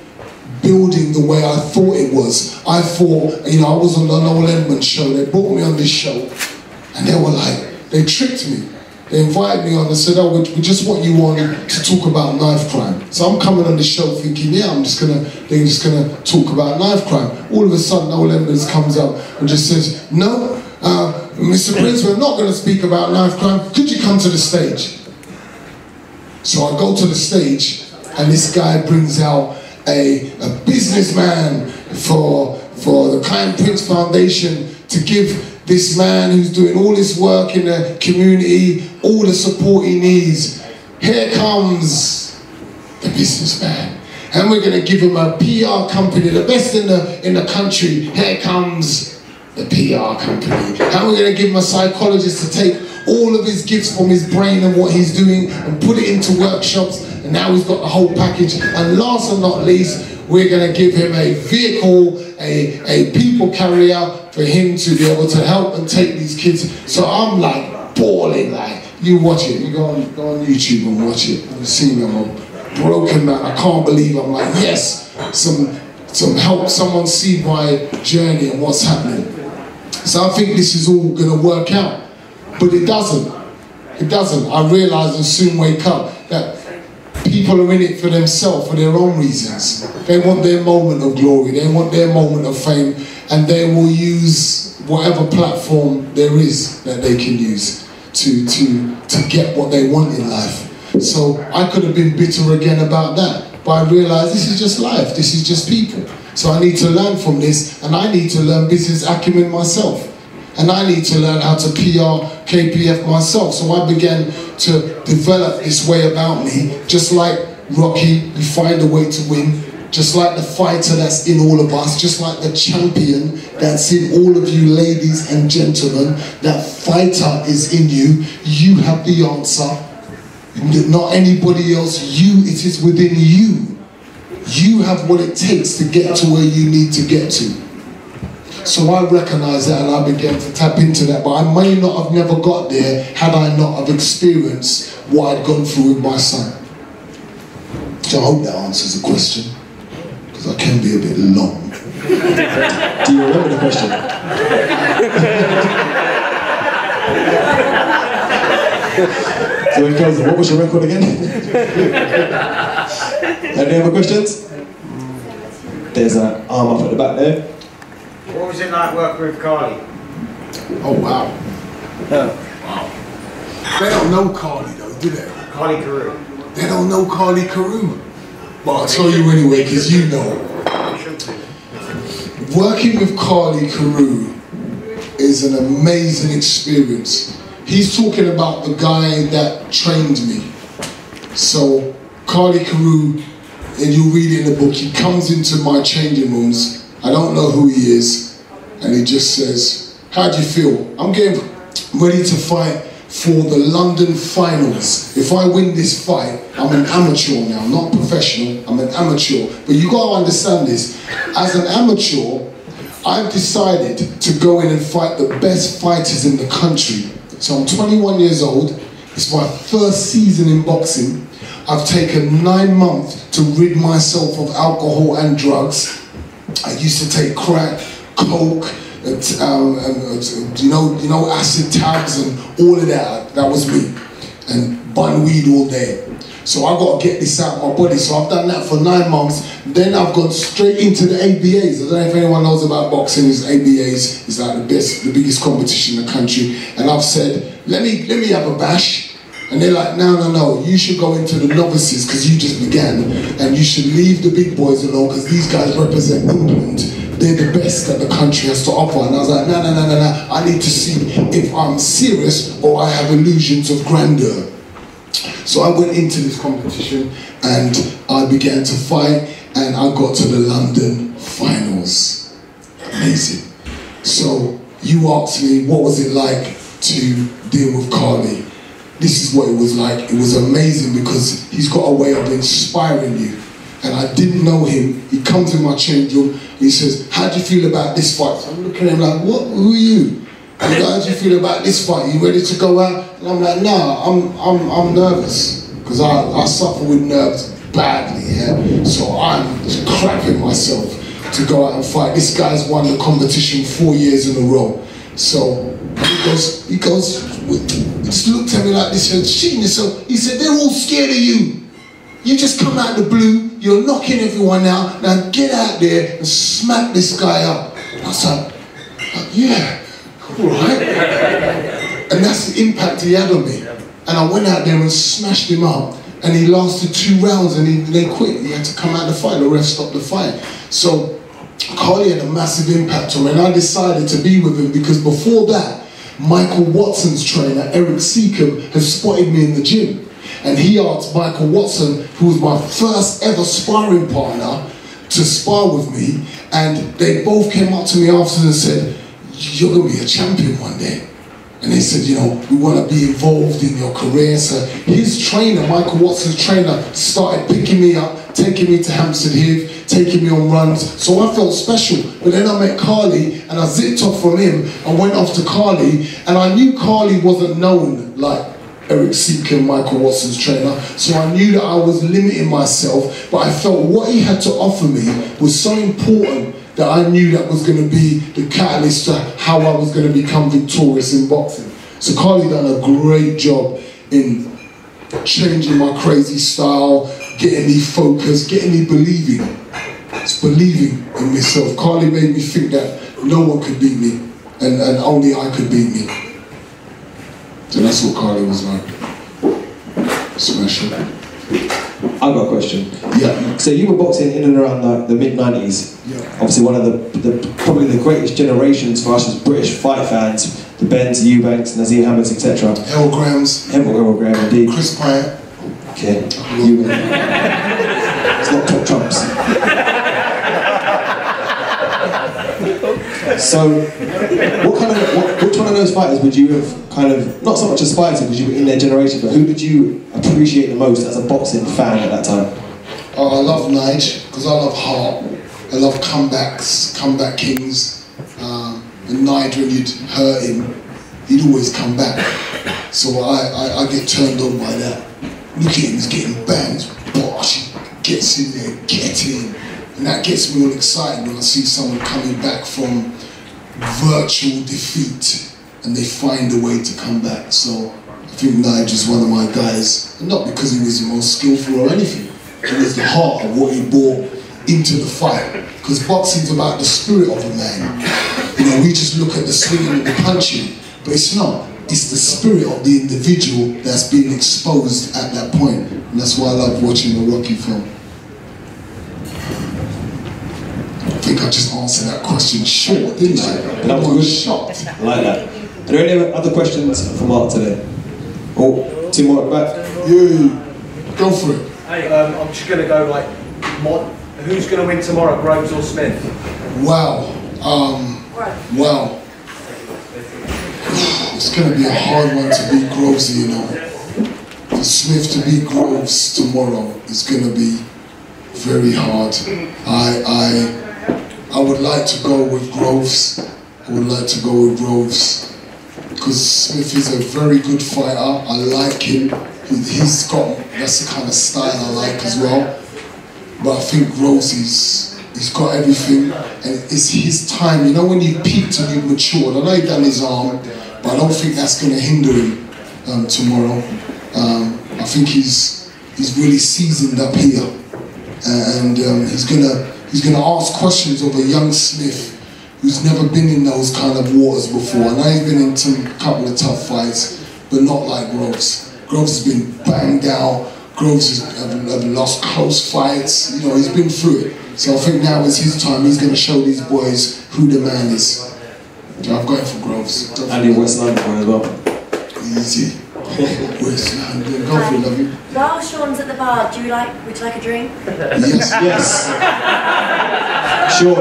building the way I thought it was. I thought, you know, I was on the Noel Edmonds show. They brought me on this show, and they were like, they tricked me. They invited me on and said, oh, we, just want you on to talk about knife crime. So I'm coming on the show thinking, yeah, I'm just gonna, they're just gonna talk about knife crime. All of a sudden, Noel Edmonds comes up and just says, no, uh, Mr. Prince, we're not gonna speak about knife crime. Could you come to the stage? So I go to the stage, and this guy brings out a, a businessman for, for the Kiyan Prince Foundation to give this man who's doing all this work in the community all the support he needs. Here comes the businessman. And we're going to give him a PR company, the best in the, in the country. Here comes the PR company. And we're going to give him a psychologist to take all of his gifts from his brain and what he's doing and put it into workshops. And now he's got the whole package. And last but not least, we're going to give him a vehicle, a, a people carrier for him to be able to help and take these kids. So I'm like bawling, like, you watch it, you go on, go on YouTube and watch it. You see me, I'm broken man. I can't believe I'm like, yes, some, some help someone see my journey and what's happening. So I think this is all going to work out. But it doesn't. It doesn't. I realize and soon wake up that people are in it for themselves, for their own reasons. They want their moment of glory, they want their moment of fame, and they will use whatever platform there is that they can use to, to, to get what they want in life. So I could have been bitter again about that, but I realized this is just life, this is just people. So I need to learn from this, and I need to learn business acumen myself. And I need to learn how to PR KPF myself. So I began to develop this way about me, just like Rocky, we find a way to win. Just like the fighter that's in all of us, just like the champion that's in all of you ladies and gentlemen, that fighter is in you. You have the answer. Not anybody else. You, it is within you. You have what it takes to get to where you need to get to. So I recognize that and I began to tap into that. But I may not have never got there had I not have experienced what I'd gone through with my son. So I hope that answers the question. Because I can be a bit long. <laughs> Do you remember the question? <laughs> so it goes, what was your record again? <laughs> Any other questions? There's an arm up at the back there. What was it like working with Carly? Oh wow. wow. They don't know Carly though, do they? Carly Carew. They don't know Carly Carew. But I'll tell you anyway, because you know. Working with Carly Carew is an amazing experience. He's talking about the guy that trained me. So, Carly Carew, and you read it in the book, he comes into my changing rooms. I don't know who he is. And he just says, How do you feel? I'm getting ready to fight for the London finals. If I win this fight, I'm an amateur now, not professional, I'm an amateur. But you gotta understand this. As an amateur, I've decided to go in and fight the best fighters in the country. So I'm 21 years old. It's my first season in boxing. I've taken nine months to rid myself of alcohol and drugs. I used to take crack, coke, uh, um, uh, you know, you know, acid tabs and all of that. That was me, and bun weed all day. So I got to get this out of my body. So I've done that for nine months. Then I've gone straight into the ABAs. I don't know if anyone knows about boxing. Is ABAs is like the best, the biggest competition in the country. And I've said, let me let me have a bash. And they're like, no, no, no, you should go into the novices because you just began. And you should leave the big boys alone because these guys represent England. They're the best that the country has to offer. And I was like, no, no, no, no, no. I need to see if I'm serious or I have illusions of grandeur. So I went into this competition and I began to fight and I got to the London finals. Amazing. So you asked me what was it like to deal with Carly. This is what it was like. It was amazing because he's got a way of inspiring you. And I didn't know him. He comes in my change room. He says, "How do you feel about this fight?" So I'm looking at him like, "What? Who are you?" And he goes, "How do you feel about this fight? You ready to go out?" And I'm like, "Nah, I'm I'm I'm nervous because I, I suffer with nerves badly. Yeah, so I'm crapping myself to go out and fight. This guy's won the competition four years in a row. So he goes, he goes, just looked at me like this and shitting yourself. He said, they're all scared of you. You just come out of the blue, you're knocking everyone out. Now get out there and smack this guy up. I was like, yeah, all right. And that's the impact he had on me. And I went out there and smashed him up. And he lasted two rounds and he then quit. He had to come out of the fight. The ref stopped the fight. So Carly had a massive impact on me. And I decided to be with him because before that, Michael Watson's trainer, Eric Seacombe, has spotted me in the gym. And he asked Michael Watson, who was my first ever sparring partner, to spar with me. And they both came up to me afterwards and said, You're going to be a champion one day. And they said, you know, we want to be involved in your career. So his trainer, Michael Watson's trainer, started picking me up, taking me to Hampstead Heath, taking me on runs. So I felt special. But then I met Carly and I zipped off from him and went off to Carly. And I knew Carly wasn't known like Eric Seacombe, Michael Watson's trainer. So I knew that I was limiting myself. But I felt what he had to offer me was so important that I knew that was going to be the catalyst to how I was going to become victorious in boxing. So Carly done a great job in changing my crazy style, getting me focused, getting me believing. It's believing in myself. Carly made me think that no one could beat me and, and only I could beat me. So that's what Carly was like. Special. I've got a question. Yeah. So you were boxing in and around like the mid 90s. Yeah. Obviously, one of the, the probably the greatest generations for us as British fight fans, the Benns, Eubanks, Naseem Hameds, etc. Herol Grahams, Herol Graham, indeed. Chris Bryant. Okay, you. it's not top trumps. So, what kind of, what, which one of those fighters would you have kind of, not so much aspired to because you were in their generation, but who did you appreciate the most as a boxing fan at that time? Oh, I love Nige because I love heart. I love comebacks, comeback kings. Um, and Nige, when you'd hurt him, he'd always come back. So I, I, I get turned on by that. Look at him, he's getting banged, bosh, gets in there, get in. And that gets me all excited when I see someone coming back from virtual defeat and they find a way to come back. So I think Nige is one of my guys, not because he was the most skillful or anything. It was the heart of what he brought into the fight. Because boxing's about the spirit of a man. You know, we just look at the swinging and the punching, but it's not. It's the spirit of the individual that's been exposed at that point. And that's why I love watching the Rocky film. I think I just answered that question short, didn't I? That was good. shocked. I like that. Are there any other questions for Mark today? Oh, two more at the back. Yeah, go for it. Um, I'm just going to go like, mod, who's going to win tomorrow, Groves or Smith? Wow. Um, wow. It's going to be a hard one to beat Groves, you know. For Smith to beat Groves tomorrow is going to be very hard. I, I, I would like to go with Groves. I would like to go with Groves because Smith is a very good fighter. I like him. He- He's got that's the kind of style I like as well. But I think Rosie's he's got everything and it's his time. You know when you peaked and you've matured. I know he done his arm, but I don't think that's gonna hinder him um, tomorrow. Um, I think he's he's really seasoned up here. Uh, and um, he's gonna he's gonna ask questions of a young Smith who's never been in those kind of waters before. And I know he's been in some couple of tough fights, but not like Groves. Groves has been banged out. Groves has have, have lost close fights. You know, he's been through it. So I think now is his time. He's going to show these boys who the man is. So I'm going for Groves. Go And in West London as well. Easy. <laughs> West London. Go for it, love you. While Sean's at the bar, do you like? Would you like a drink? <laughs> Yes. Yes. <laughs> Sure.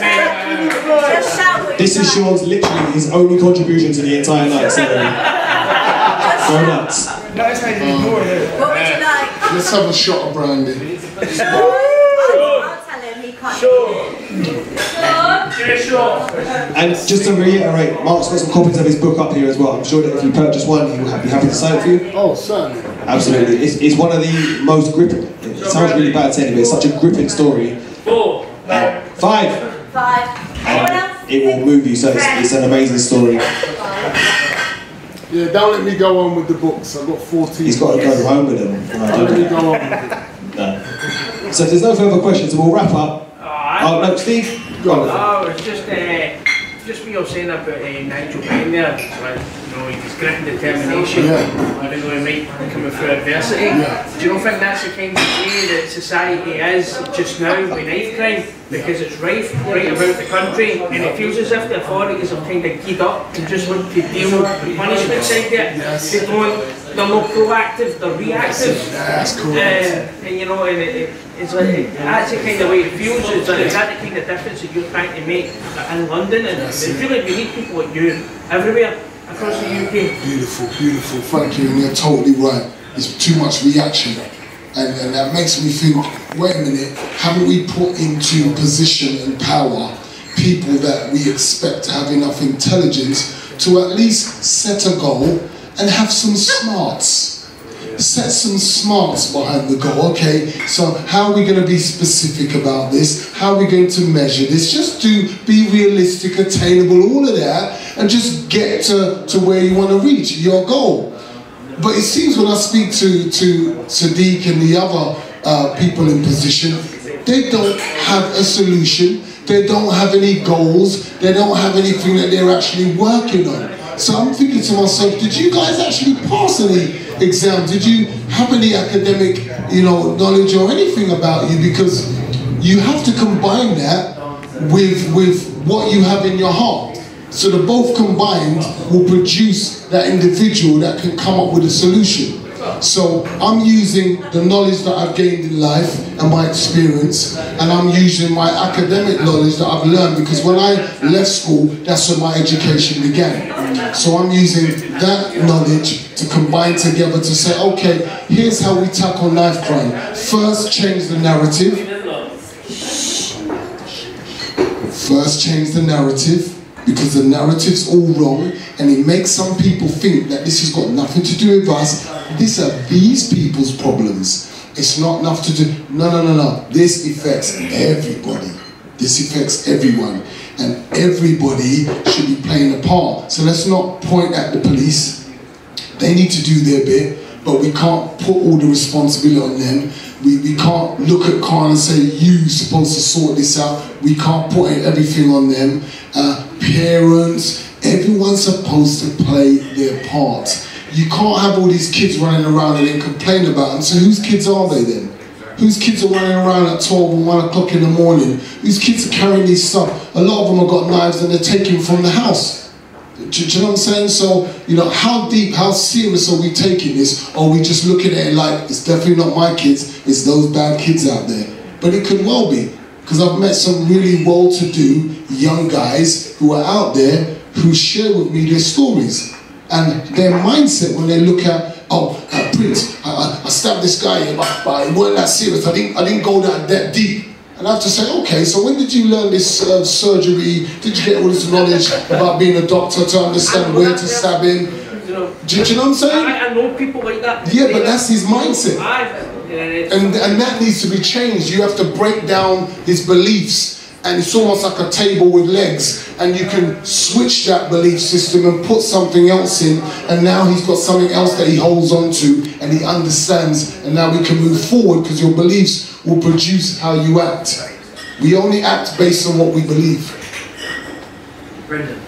Just shout what This is. Sean's literally his only contribution to the entire night. So go nuts. What would you like? Let's have a shot of brandy. I'll, I'll tell him he can't. Sure. And just to reiterate, Mark's got some copies of his book up here as well. I'm sure that if you purchase one, he will be happy to sign it for you. Oh, certainly. Absolutely. It's, it's one of the most gripping. It sounds really bad saying it, but it's such a gripping story. Four. Uh, five. Five. Anyone else? And it will move you, so it's, it's an amazing story. Yeah, don't let me go on with the books. I've got 14. He's got to go home with them. No, Don't let me go on with it. no. So if there's no further questions, we'll wrap up. Oh, no, Steve? Go on. Oh, it's just, uh, just what you were saying about uh, Nigel Benn there, like, you know, his grit and determination, Yeah. even though he might be coming through adversity. Yeah. Do you not think that's the kind of way that society is just now with knife crime? Because it's rife right about the country, and it feels as if the authorities are kind of keyed up and just want to deal with the punishment side of it. Yes. They don't, they're not proactive, they're reactive. That's Uh, correct. and you know, and it, it, it's the kind of way it feels. Is that, is that the kind of difference that you're trying to make in London? And I feel like we need people like you everywhere across the UK. Beautiful, beautiful. Thank you. And you're totally right. It's too much reaction. And, and that makes me think, wait a minute, haven't we put into position and power people that we expect to have enough intelligence to at least set a goal and have some smarts? Set some smarts behind the goal. Okay, so how are we going to be specific about this? How are we going to measure this? Just do be realistic, attainable, all of that, and just get to, to where you want to reach your goal. But it seems when I speak to, to Sadiq and the other uh, people in position, they don't have a solution. They don't have any goals. They don't have anything that they're actually working on. So I'm thinking to myself, did you guys actually pass any exams? Did you have any academic, you know, knowledge or anything about you because you have to combine that with with what you have in your heart. So the both combined will produce that individual that can come up with a solution. So I'm using the knowledge that I've gained in life and my experience, and I'm using my academic knowledge that I've learned because when I left school, that's when my education began. So I'm using that knowledge to combine together to say, okay, here's how we tackle knife crime. First, change the narrative. First, change the narrative because the narrative's all wrong and it makes some people think that this has got nothing to do with us. These are these people's problems. It's not enough to do. No, no, no, no. This affects everybody. This affects everyone. And everybody should be playing a part. So let's not point at the police. They need to do their bit, but we can't put all the responsibility on them. We, we can't look at Khan and say, you're supposed to sort this out. We can't put everything on them. Uh, parents, everyone's supposed to play their part. You can't have all these kids running around and then complain about them. So whose kids are they then? Whose kids are running around at 12 and 1 o'clock in the morning? Whose kids are carrying these stuff? A lot of them have got knives and they're taking from the house. Do, do you know what I'm saying? So, you know, how deep, how serious are we taking this? Or are we just looking at it like, it's definitely not my kids, it's those bad kids out there? But it could well be. Because I've met some really well-to-do young guys who are out there who share with me their stories. And their mindset when they look at, oh, uh, Prince, stabbed this guy, but, but it wasn't that serious. I didn't, I didn't go that, that deep. And I have to say, okay, so when did you learn this uh, surgery? Did you get all this knowledge about being a doctor to understand where to stab him? You know, Do, do you know what I'm saying? I, I know people like that. Yeah, but that's his mindset. And, and that needs to be changed. You have to break down his beliefs. And it's almost like a table with legs. And you can switch that belief system and put something else in. And now he's got something else that he holds on to and he understands. And now we can move forward because your beliefs will produce how you act. We only act based on what we believe. Brendan.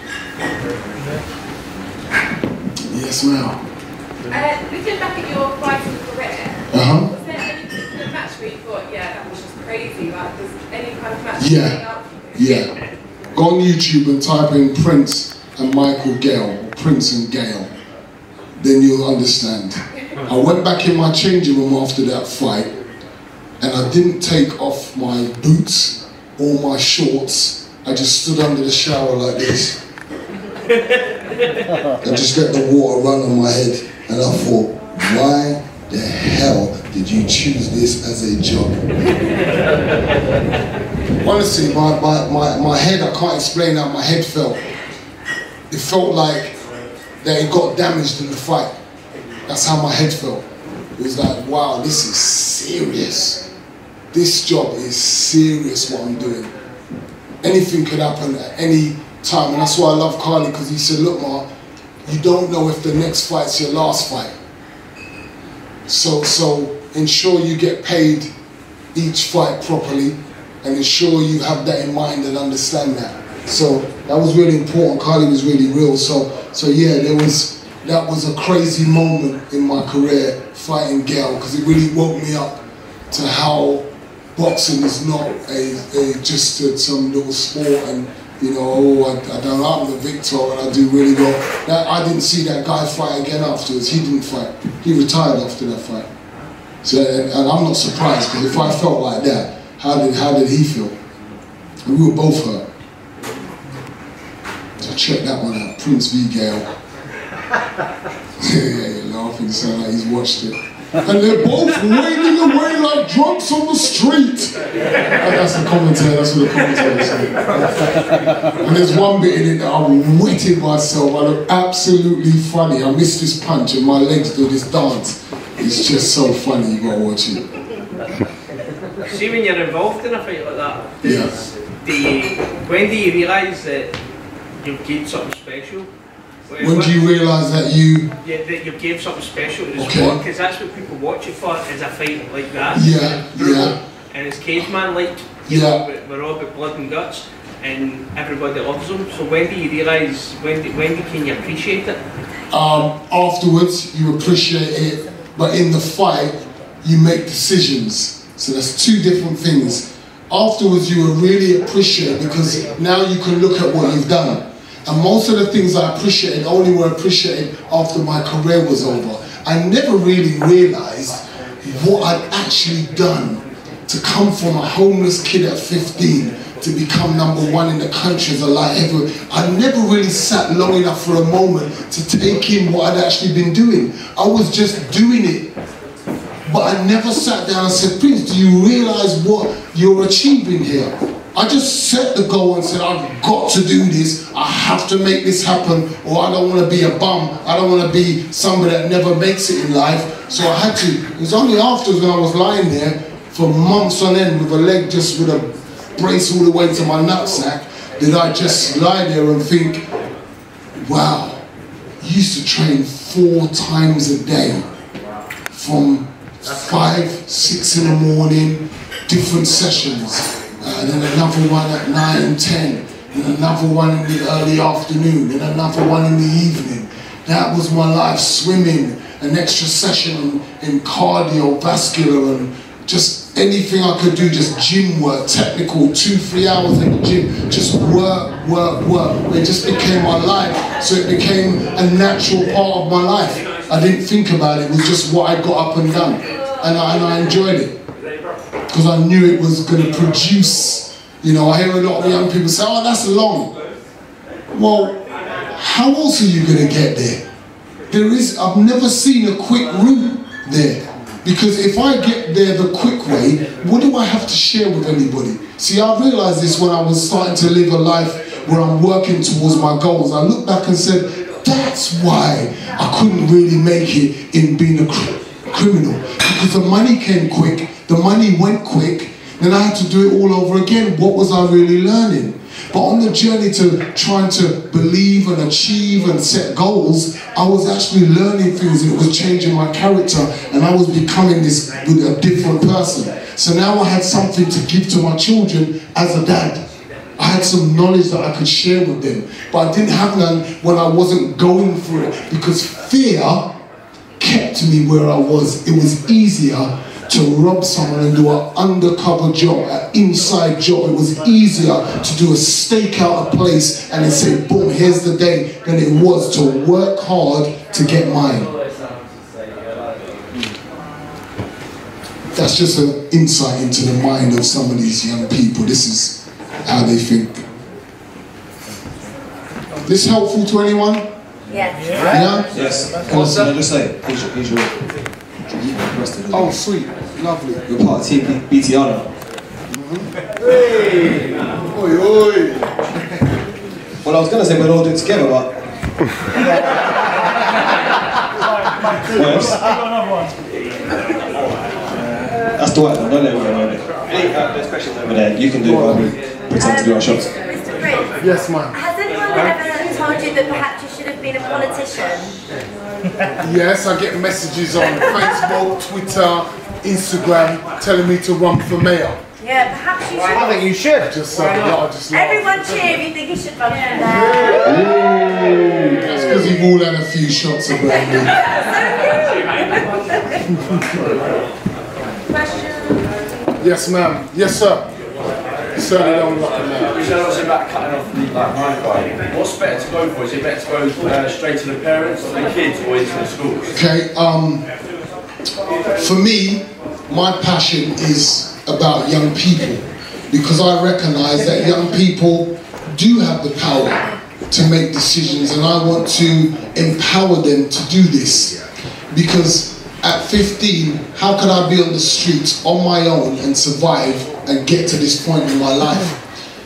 Yes, ma'am. Uh, looking back at your fighting career, Uh huh. was there any particular match where you thought, yeah, that was just crazy? Like, does Yeah. stand out for you? Yeah. Go on YouTube and type in Prince and Michael Gale, Prince and Gale. Then you'll understand. I went back in my changing room after that fight and I didn't take off my boots or my shorts. I just stood under the shower like this. I just let the water run on my head. And I thought, why the hell did you choose this as a job? Honestly, my, my, my, my head, I can't explain how my head felt. It felt like that it got damaged in the fight. That's how my head felt. It was like, wow, this is serious. This job is serious what I'm doing. Anything could happen at any time. And that's why I love Carly, because he said, look, Ma, you don't know if the next fight's your last fight. So, so ensure you get paid each fight properly and ensure you have that in mind and understand that. So that was really important. Carly was really real. So, so yeah, there was that was a crazy moment in my career fighting Gale because it really woke me up to how boxing is not a, a just a, some little sport and you know oh I, I don't I'm the victor and I do really well. That, I didn't see that guy fight again afterwards. He didn't fight. He retired after that fight. So and, and I'm not surprised because if I felt like that, how did how did he feel? We were both hurt. So check that one out, Prince v. Gale. <laughs> yeah, laughing, sound like he's watched it. And they're both wailing away like drunks on the street. And that's the commentary, that's what the commentary said. And there's one bit in it that I wetted myself. I look absolutely funny. I missed this punch and my legs do this dance. It's just so funny, you gotta watch it. See when you're involved in a fight like that, Yeah. do you, when do you realise that you've gained something special? When do you realise that you, Yeah, that you've gave something special to the Okay. sport, because that's what people watch it for, is a fight like that. Yeah, yeah. And it's caveman like, you Yeah. know, we're all about blood and guts, and everybody loves them. So when do you realise, when do, when can you appreciate it? um, afterwards, you appreciate it but in the fight, you make decisions. So that's two different things. Afterwards, you will really appreciate because now you can look at what you've done. And most of the things I appreciated only were appreciated after my career was over. I never really realized what I'd actually done to come from a homeless kid at 15 to become number one in the country as a light heavyweight. I never really sat long enough for a moment to take in what I'd actually been doing. I was just doing it. But I never sat down and said, Prince, do you realize what you're achieving here? I just set the goal and said, I've got to do this. I have to make this happen, or I don't want to be a bum. I don't want to be somebody that never makes it in life. So I had to. It was only afterwards when I was lying there for months on end with a leg just with a brace all the way to my nutsack did I just lie there and think, wow, used to train four times a day from five, six in the morning, different sessions, uh, then another one at nine, ten, then another one in the early afternoon, then another one in the evening. That was my life, swimming, an extra session in cardiovascular and just anything I could do, just gym work, technical, two, three hours in the gym, just work, work, work. It just became my life. So it became a natural part of my life. I didn't think about it, it was just what I got up and done. And I, and I enjoyed it. Because I knew it was going to produce. You know, I hear a lot of young people say, oh, that's long. Well, how else are you going to get there? There is, I've never seen a quick route there. Because if I get there the quick way, what do I have to share with anybody? See, I realized this when I was starting to live a life where I'm working towards my goals. I looked back and said, that's why I couldn't really make it in being a cr- criminal. Because the money came quick, the money went quick, then I had to do it all over again. What was I really learning? But on the journey to trying to believe and achieve and set goals, I was actually learning things and it was changing my character and I was becoming this a different person. So now I had something to give to my children as a dad. Had some knowledge that I could share with them, but I didn't have none when I wasn't going for it because fear kept me where I was. It was easier to rob someone and do an undercover job, an inside job. It was easier to do a stakeout a place and then say, boom, here's the day, than it was to work hard to get mine. That's just an insight into the mind of some of these young people. This is how they think. This helpful to anyone? Yes. Yeah? Yes. Can I, can I just say, here's your, here's your, you've requested. Oh, sweet. Lovely. You're part of Team BTR now. Oi, oi. Well, I was gonna say we'll all do it together, but. Yes. That's the white one, don't let me go over there. Any, uh, there's questions over there, you can do it while we pretend to um, do our shots. Mr. Prince, Yes, ma'am. has anyone ever told you that perhaps you should have been a politician? Yes, I get messages on Facebook, Twitter, Instagram telling me to run for mayor. Yeah, perhaps you should. I think you should. Just uh, so I just. Everyone cheer if you think you should run for mayor. That's because you've all had a few shots of brandy. <laughs> Question. Yes, ma'am. Yes, sir. Certainly don't look at that. You said obviously about cutting off the like Wi-Fi. What's better to go for? Is it better to go uh, straight to the parents, the kids, or into the schools? Okay, um, for me, my passion is about young people because I recognize that young people do have the power to make decisions and I want to empower them to do this because at 15, how could I be on the streets on my own and survive and get to this point in my life?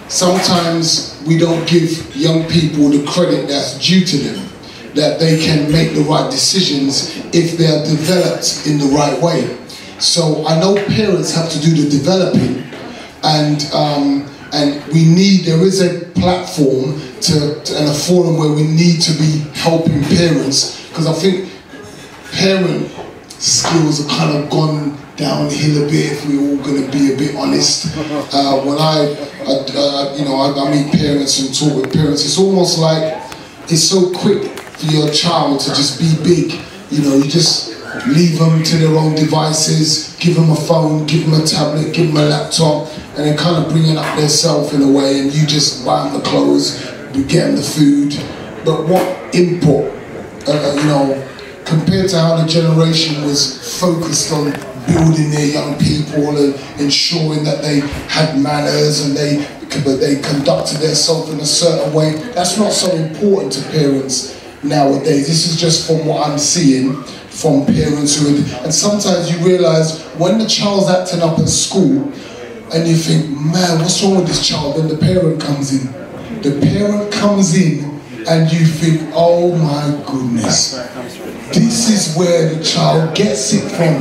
Sometimes we don't give young people the credit that's due to them that they can make the right decisions if they are developed in the right way. So I know parents have to do the developing, and um, and we need there is a platform to, to and a forum where we need to be helping parents because I think parent skills have kind of gone downhill a bit if we're all going to be a bit honest. <laughs> Uh, when I, I uh, you know, I, I meet parents and talk with parents, it's almost like it's so quick for your child to just be big. You know, you just leave them to their own devices, give them a phone, give them a tablet, give them a laptop, and then kind of bringing up their self in a way, and you just buy them the clothes, you get them the food. But what input, uh, uh, you know, compared to how the generation was focused on building their young people and ensuring that they had manners and they but they conducted themselves in a certain way. That's not so important to parents nowadays. This is just from what I'm seeing from parents who, and sometimes you realize when the child's acting up at school, and you think, man, what's wrong with this child? Then the parent comes in. The parent comes in, and you think, oh my goodness, this is where the child gets it from.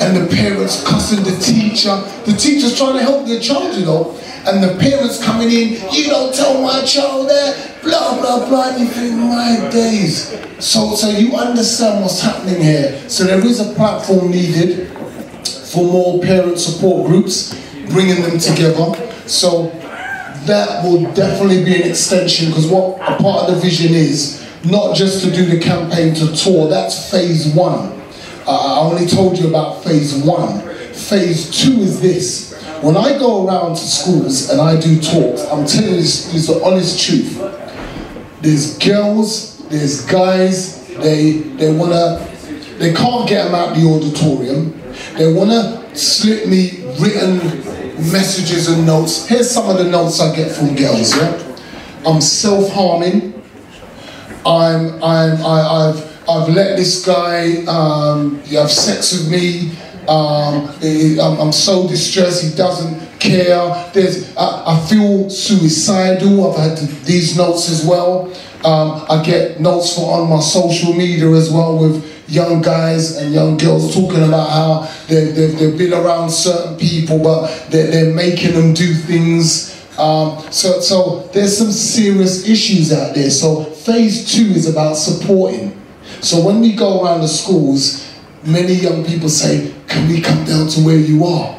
And the parents cussing the teacher. The teacher's trying to help their child, you know. And the parents coming in, you don't tell my child that, blah, blah, blah. And my days. So, so you understand what's happening here. So there is a platform needed for more parent support groups, bringing them together. So that will definitely be an extension because what a part of the vision is, not just to do the campaign to tour, that's phase one. Uh, I only told you about phase one. Phase two is this. When I go around to schools and I do talks, I'm telling you this, is the honest truth. There's girls, there's guys, they they wanna they can't get them out the auditorium. They wanna slip me written messages and notes. Here's some of the notes I get from girls, yeah? I'm self-harming. I'm I'm I, I've I've let this guy um, have sex with me. Um, he- I'm, I'm so distressed. He doesn't care. There's I, I feel suicidal. I've had these notes as well. Um, I get notes for on my social media as well with young guys and young girls talking about how they, they've, they've been around certain people, but they're, they're making them do things. Um, so, so there's some serious issues out there. So phase two is about supporting. So when we go around the schools, many young people say, "Can we come down to where you are?"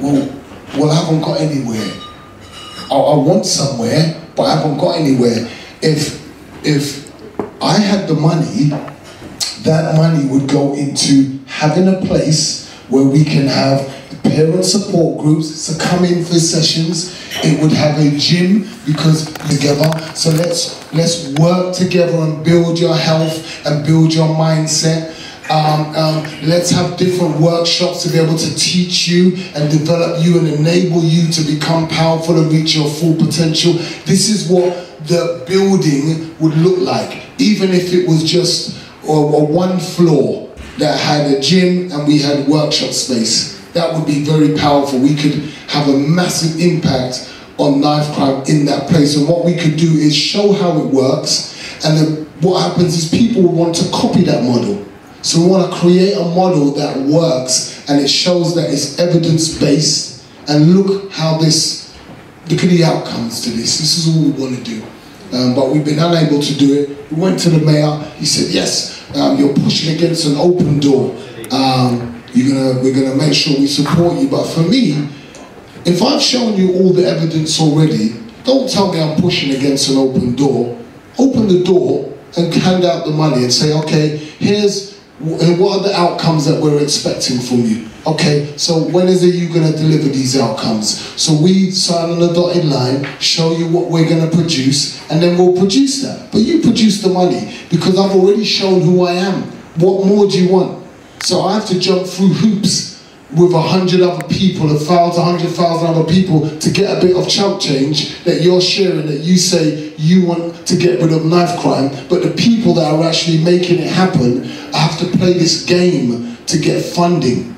Well, well, I haven't got anywhere. I, I want somewhere, but I haven't got anywhere. If if I had the money, that money would go into having a place where we can have parent support groups to come in for sessions. It would have a gym because together. So let's let's work together and build your health and build your mindset. Um, um, let's have different workshops to be able to teach you and develop you and enable you to become powerful and reach your full potential. This is what the building would look like, even if it was just or, or one floor that had a gym and we had workshop space. That would be very powerful. We could have a massive impact on knife crime in that place. And what we could do is show how it works. And then what happens is people want to copy that model. So we want to create a model that works and it shows that it's evidence based. And look how this, look at the outcomes to this. This is all we want to do. Um, but we've been unable to do it. We went to the mayor. He said, "Yes, um, you're pushing against an open door. Um, you're gonna, we're gonna make sure we support you." But for me, if I've shown you all the evidence already, don't tell me I'm pushing against an open door. Open the door and hand out the money and say, "Okay, here's what are the outcomes that we're expecting from you." Okay, so when is it you going to deliver these outcomes? So we sign on the dotted line, show you what we're going to produce, and then we'll produce that. But you produce the money because I've already shown who I am. What more do you want? So I have to jump through hoops with a hundred other people, a thousand, hundred thousand other people to get a bit of chunk change that you're sharing, that you say you want to get rid of knife crime, but the people that are actually making it happen have to play this game to get funding.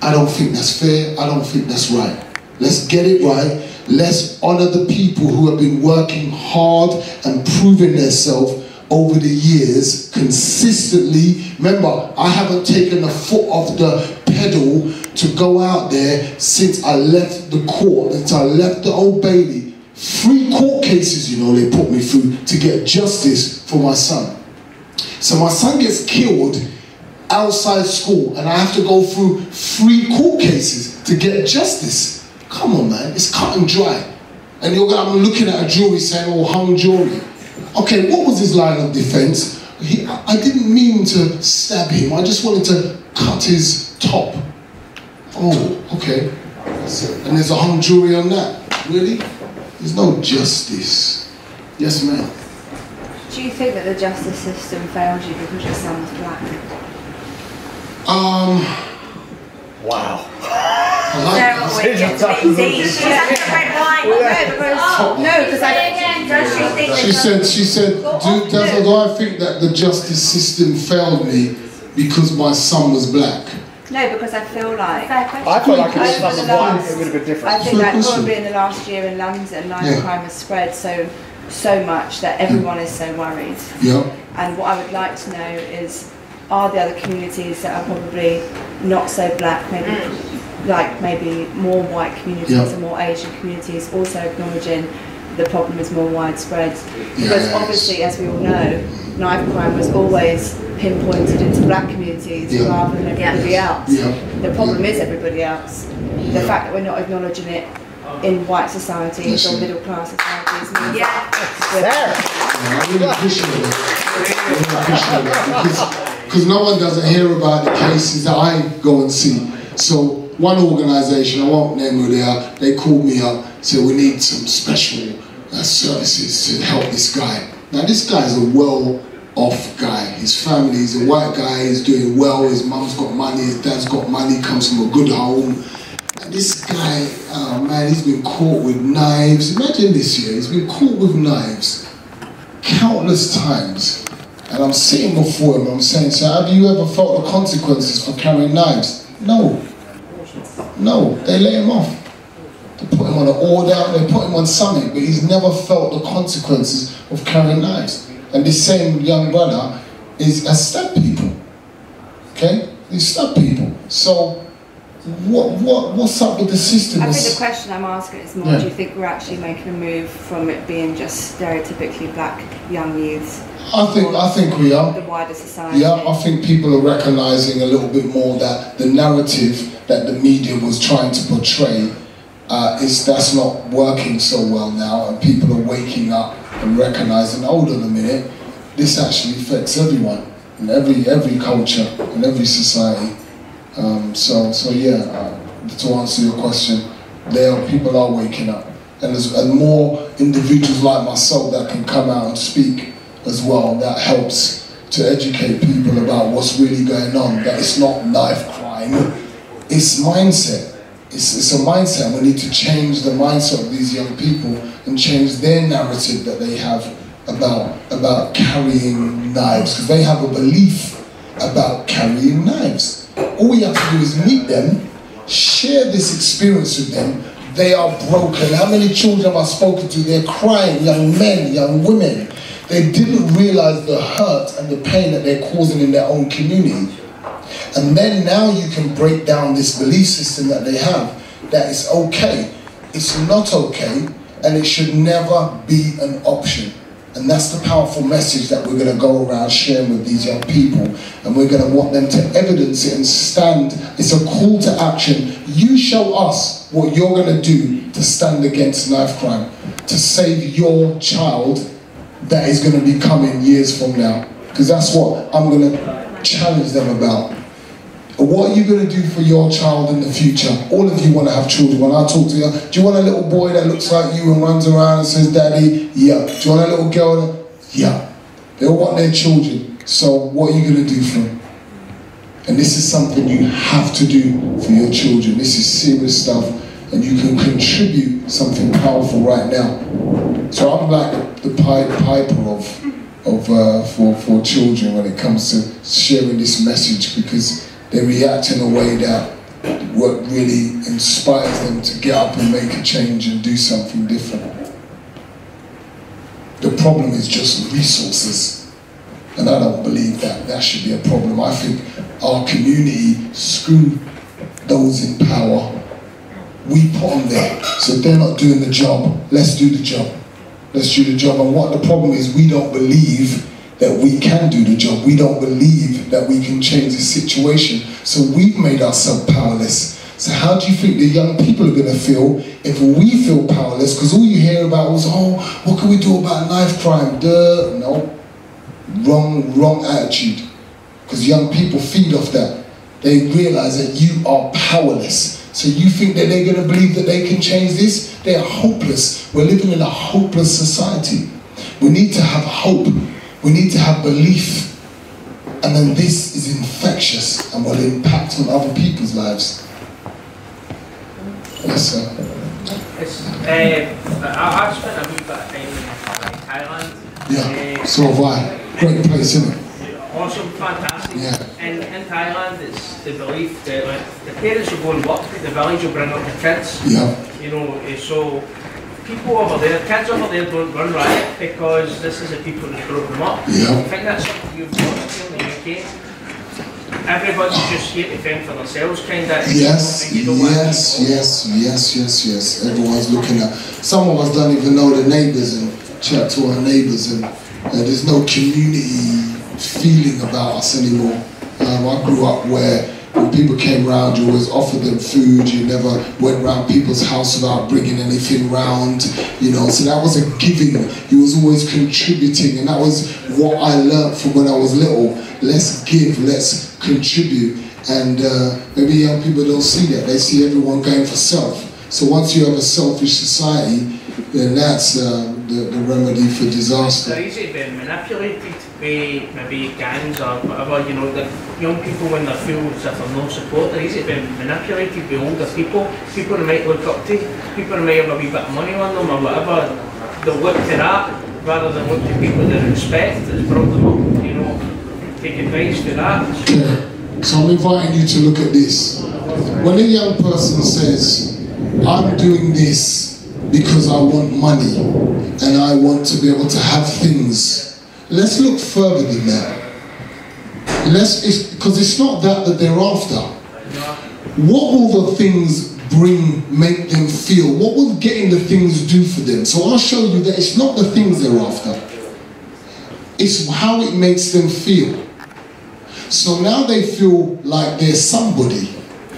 I don't think that's fair. I don't think that's right. Let's get it right. Let's honor the people who have been working hard and proving themselves over the years consistently. Remember, I haven't taken a foot off the pedal to go out there since I left the court, since I left the Old Bailey. Three court cases, you know, they put me through to get justice for my son. So my son gets killed outside school and I have to go through three court cases to get justice. Come on, man, it's cut and dry. And you're I'm looking at a jury saying, oh, hung jury. Okay, what was his line of defense? he, I I didn't mean to stab him. I just wanted to cut his top. Oh, okay. And there's a hung jury on that. Really? There's no justice. Yes, ma'am. Do you think that the justice system failed you because your son was black? Um, Wow. <laughs> I like Sarah this. Williams. See, she had the red wine. No, because no, because I does she think She said, she said, do, does, do I think that the justice system failed me because my son was black? No, because I feel like I feel like if Over it was the one, last- it would have been different. I think that question. probably in the last year in London, knife Yeah. crime has spread so so much that everyone is so worried. Yeah. And what I would like to know is, are the other communities that are probably not so black, maybe like maybe more white communities Yeah. and more Asian communities, also acknowledging the problem is more widespread? Because Yes. obviously, as we all know, knife crime was always pinpointed into black communities Yeah. rather than everybody else. Yeah. The problem is everybody else. The fact that we're not acknowledging it in white societies or Listen. middle class societies Yeah. Yeah, I really appreciate it. I really appreciate it because, because no one doesn't hear about the cases that I go and see. So one organisation, I won't name who they are, they called me up, said we need some special uh, services to help this guy. Now this guy's a well-off guy. His family, he's a white guy, he's doing well. His mum's got money, his dad's got money, comes from a good home. And this guy, oh man, he's been caught with knives. Imagine this year, he's been caught with knives countless times. And I'm sitting before him, I'm saying, so have you ever felt the consequences for carrying knives? No. No, they let him off. They put him on an order, they put him on something, but he's never felt the consequences of carrying knives. And this same young brother is has stabbed people. Okay? He stabbed people. So what what what's up with the system? I think the question I'm asking is more, Yeah. do you think we're actually making a move from it being just stereotypically black young youths? I think I think we are. The wider society? Yeah, I think people are recognizing a little bit more that the narrative that the media was trying to portray uh, is that's not working so well now, and people are waking up and recognizing, hold on a minute, this actually affects everyone in every every culture and every society. Um, so so yeah, uh, to answer your question, there people are waking up, and there's and more individuals like myself that can come out and speak as well. That helps to educate people about what's really going on. That it's not knife crime, it's mindset. It's, it's a mindset. We need to change the mindset of these young people and change their narrative that they have about about carrying knives because they have a belief about carrying knives. All we have to do is meet them, share this experience with them. They are broken. How many children have I spoken to? They're crying, young men, young women. They didn't realize the hurt and the pain that they're causing in their own community. And then now you can break down this belief system that they have that it's okay, it's not okay, and it should never be an option. And that's the powerful message that we're going to go around sharing with these young people. And we're going to want them to evidence it and stand. It's a call to action. You show us what you're going to do to stand against knife crime, to save your child that is going to be coming years from now. Because that's what I'm going to challenge them about. What are you going to do for your child in the future? All of you want to have children. When I talk to you, do you want a little boy that looks like you and runs around and says, Daddy? Yeah. Do you want a little girl? That... Yeah. They all want their children. So what are you going to do for them? And this is something you have to do for your children. This is serious stuff. And you can contribute something powerful right now. So I'm like the Pied Piper of, of uh, for, for children when it comes to sharing this message because they react in a way that what really inspires them to get up and make a change and do something different. The problem is just resources. And I don't believe that that should be a problem. I think our community screw those in power. We put them there. So if they're not doing the job, let's do the job. Let's do the job. And what the problem is, we don't believe that we can do the job. We don't believe that we can change the situation. So we've made ourselves powerless. So how do you think the young people are going to feel if we feel powerless? Because all you hear about was, oh, what can we do about knife crime? Duh, no. Wrong, wrong attitude. Because young people feed off that. They realize that you are powerless. So you think that they're going to believe that they can change this? They are hopeless. We're living in a hopeless society. We need to have hope. We need to have belief. And then this is infectious and will impact on other people's lives. Yes, sir. It's, uh, I, I've spent a bit of time in Thailand. Yeah, so have I. Great place, isn't it? Awesome, fantastic. Yeah. In, in Thailand, it's the belief that like, the parents will go and work, the village will bring up the kids. Yeah. You know, eh, so people over there, kids over there don't run riot because this is the people that brought them up. Yeah. I think that's something you've got here in the UK. Everybody's just here to fend for themselves, kind of. Yes, yes, yes, yes, yes, yes. Everyone's looking at. Some of us don't even know the neighbours and chat to our neighbours, and uh, there's no community feeling about us anymore. Um, I grew up where when people came round, you always offered them food. You never went round people's house without bringing anything round. You know, so that was a giving. You was always contributing, and that was what I learned from when I was little. Let's give. Let's contribute. And uh, maybe young people don't see that. They see everyone going for self. So once you have a selfish society, then that's uh, the, the remedy for disaster. By maybe gangs or whatever, you know, the young people when they feel as if they're no support, they're easy to be manipulated by older people, people who might look up to, people who might have a wee bit of money on them or whatever, they'll look to that rather than look to people they respect that's brought them up, you know, take advice to that. So I'm inviting you to look at this. When a young person says, I'm doing this because I want money and I want to be able to have things, let's look further than that. Let's, because it's, not that that they're after. What will the things bring, make them feel? What will getting the things do for them? So I'll show you that it's not the things they're after. It's how it makes them feel. So now they feel like they're somebody.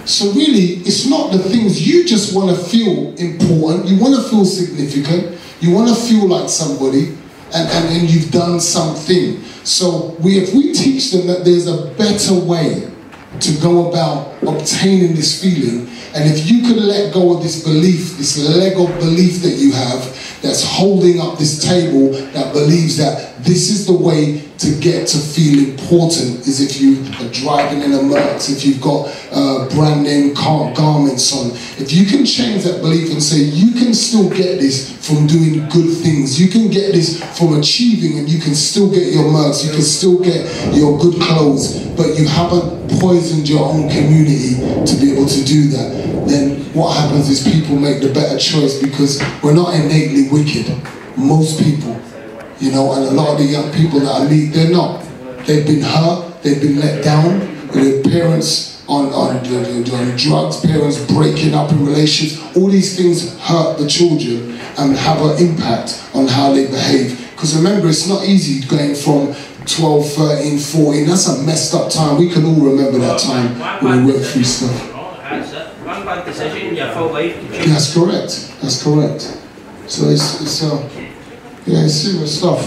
So really, it's not the things you just want to feel important. You want to feel significant. You want to feel like somebody, and, and, and you've done something. So we, if we teach them that there's a better way to go about obtaining this feeling, and if you can let go of this belief, this leg of belief that you have, that's holding up this table that believes that this is the way to get to feel important is if you are driving in a Merc, if you've got uh, brand name car garments on. If you can change that belief and say you can still get this from doing good things, you can get this from achieving and you can still get your Mercs, you can still get your good clothes, but you haven't poisoned your own community to be able to do that, then what happens is people make the better choice because we're not innately wicked. Most people, you know, and a lot of the young people that I meet, they're not. They've been hurt, they've been let down, their parents on, on, on drugs, parents breaking up in relations. All these things hurt the children and have an impact on how they behave. Because remember, it's not easy going from 12, 13, 14. That's a messed up time. We can all remember that time when we went through stuff. One bad decision, your full life. That's correct. That's correct. So it's, it's uh, yeah, it's serious stuff.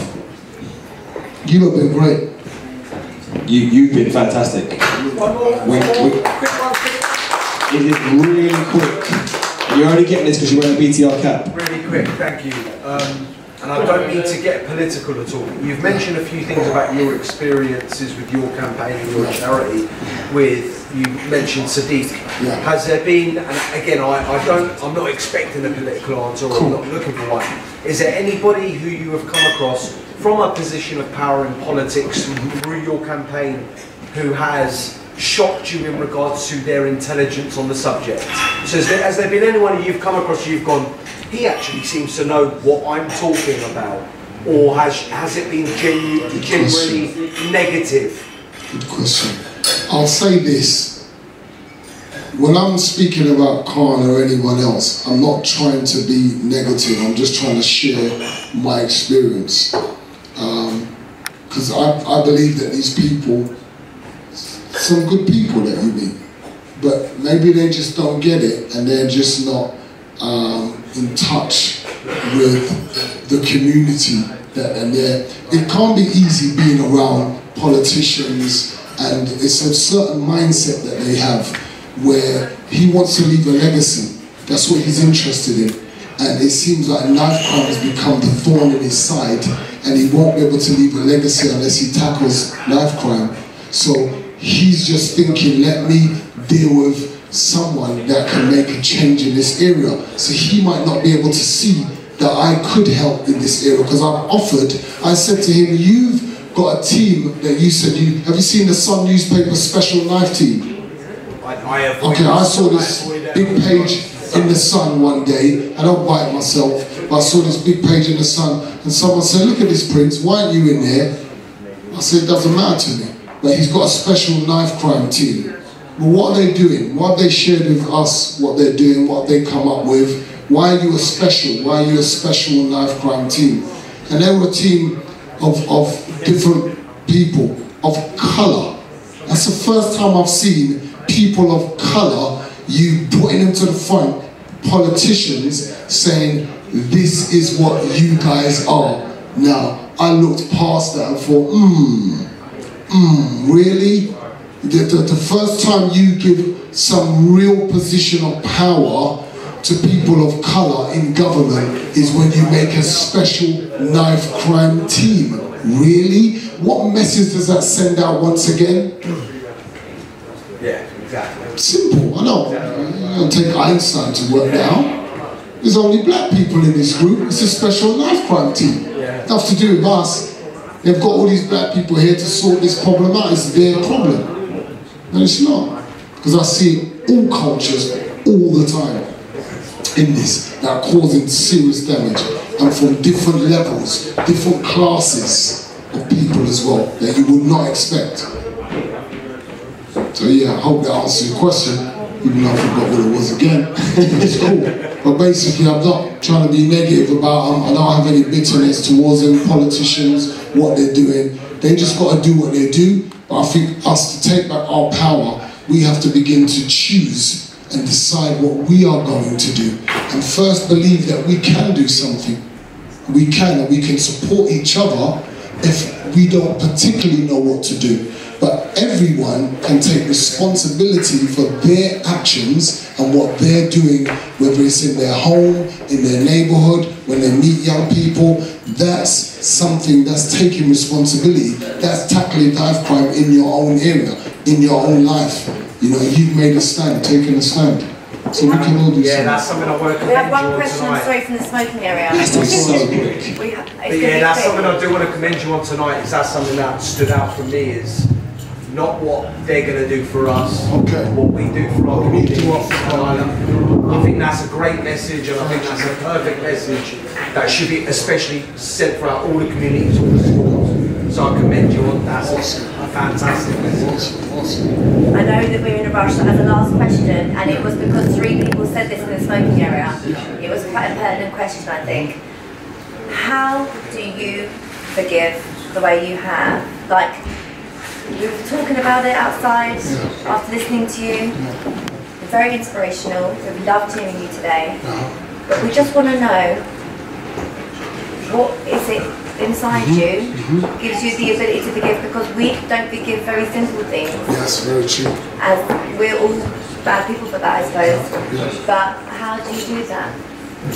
You have been great. You, you've been fantastic. One more, We- we- quick one, quick. It is really quick. You're only getting this because you're wearing a BTR cap. Really quick, thank you. Um, and I don't mean to get political at all. You've mentioned a few things about your experiences with your campaign and your charity. With you mentioned Sadiq. Yeah. Has there been? And again, I, I don't. I'm not expecting a political answer. Or I'm not looking for one. Is there anybody who you have come across from a position of power in politics through your campaign who has shocked you in regards to their intelligence on the subject? So has there, has there been anyone you've come across you've gone, he actually seems to know what I'm talking about? Or has, has it been genu- generally negative? Good question. I'll say this. When I'm speaking about Khan or anyone else, I'm not trying to be negative. I'm just trying to share my experience. Because I, I believe that these people, some good people that you meet, but maybe they just don't get it and they're just not um, in touch with the community that and there. It can't be easy being around politicians, and it's a certain mindset that they have where he wants to leave a legacy. That's what he's interested in. And it seems like crime has become the thorn in his side, and he won't be able to leave a legacy unless he tackles knife crime. So he's just thinking, let me deal with someone that can make a change in this area. So he might not be able to see that I could help in this area because I've offered. I said to him, you've got a team that you said you have you seen the Sun newspaper special knife team? I, I Okay, I saw this big page in the Sun one day. I don't buy it myself, but I saw this big page in the Sun, and someone said, "Look at this, Prince. Why aren't you in there?" I said, "It doesn't matter to me." But he's got a special knife crime team. What are they doing? What they shared with us? What they're doing? What they come up with? Why are you a special? Why are you a special knife crime team? And they were a team of, of different people of colour. That's the first time I've seen people of colour, you putting them to the front, politicians saying, this is what you guys are. Now, I looked past that and thought, hmm, hmm, really? The, the, the first time you give some real position of power to people of colour in government is when you make a special knife crime team. Really? What message does that send out once again? Yeah, exactly. Simple, I know. You don't take Einstein to work now. There's only black people in this group. It's a special knife crime team. Nothing to do with us. They've got all these black people here to sort this problem out. It's their problem. And it's not. Because I see all cultures all the time in this that are causing serious damage. And from different levels, different classes of people as well that you would not expect. So yeah, I hope that answers your question, even though I forgot what it was again. <laughs> it's cool. But basically, I'm not trying to be negative about them. I don't have any bitterness towards them, politicians, what they're doing. They just got to do what they do. But I think us to take back our power, we have to begin to choose and decide what we are going to do. And first believe that we can do something. We can, and we can support each other if we don't particularly know what to do. But everyone can take responsibility for their actions and what they're doing, whether it's in their home, in their neighborhood, when they meet young people. That's something that's taking responsibility. That's tackling knife crime in your own area, in your own life. You know, you've made a stand, taken a stand. So we can all do Yeah, something. that's something I want to We have one you on question, I'm tonight. sorry, from the smoking area. That's so quick. We ha- it's But yeah, that's quick. something I do want to commend you on tonight. Is that something that stood out for me is not what they're going to do for us, Okay. what we do for our What we do community. I think that's a great message, and I think that's a perfect message that should be especially sent throughout all the communities, all the schools. So I commend you on that. That's a fantastic message. Awesome, awesome. I know that we're in a rush as a last question, and it was because three people said this in the smoking area. It was quite a pertinent question, I think. How do you forgive the way you have? Like, we were talking about it outside after listening to you. You're very inspirational. We've loved hearing you today. Uh-huh. But we just want to know what is it inside mm-hmm. you mm-hmm. gives you the ability to forgive because we don't forgive very simple things Yes, very true. as we're all bad people for that, I suppose. Yes. But how do you do that?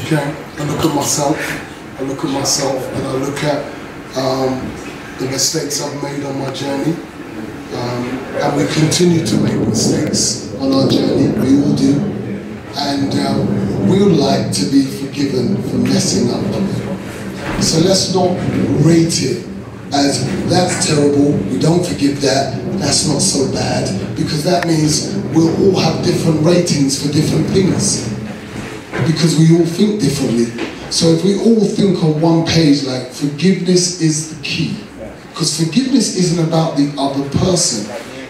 Okay, I look at myself, I look at myself and I look at um, the mistakes I've made on my journey. Um, and we continue to make mistakes on our journey, we all do. And um, we would like to be forgiven for messing up. So let's not rate it as that's terrible, we don't forgive that, that's not so bad, because that means we'll all have different ratings for different things because we all think differently. So if we all think on one page, like forgiveness is the key, because forgiveness isn't about the other person,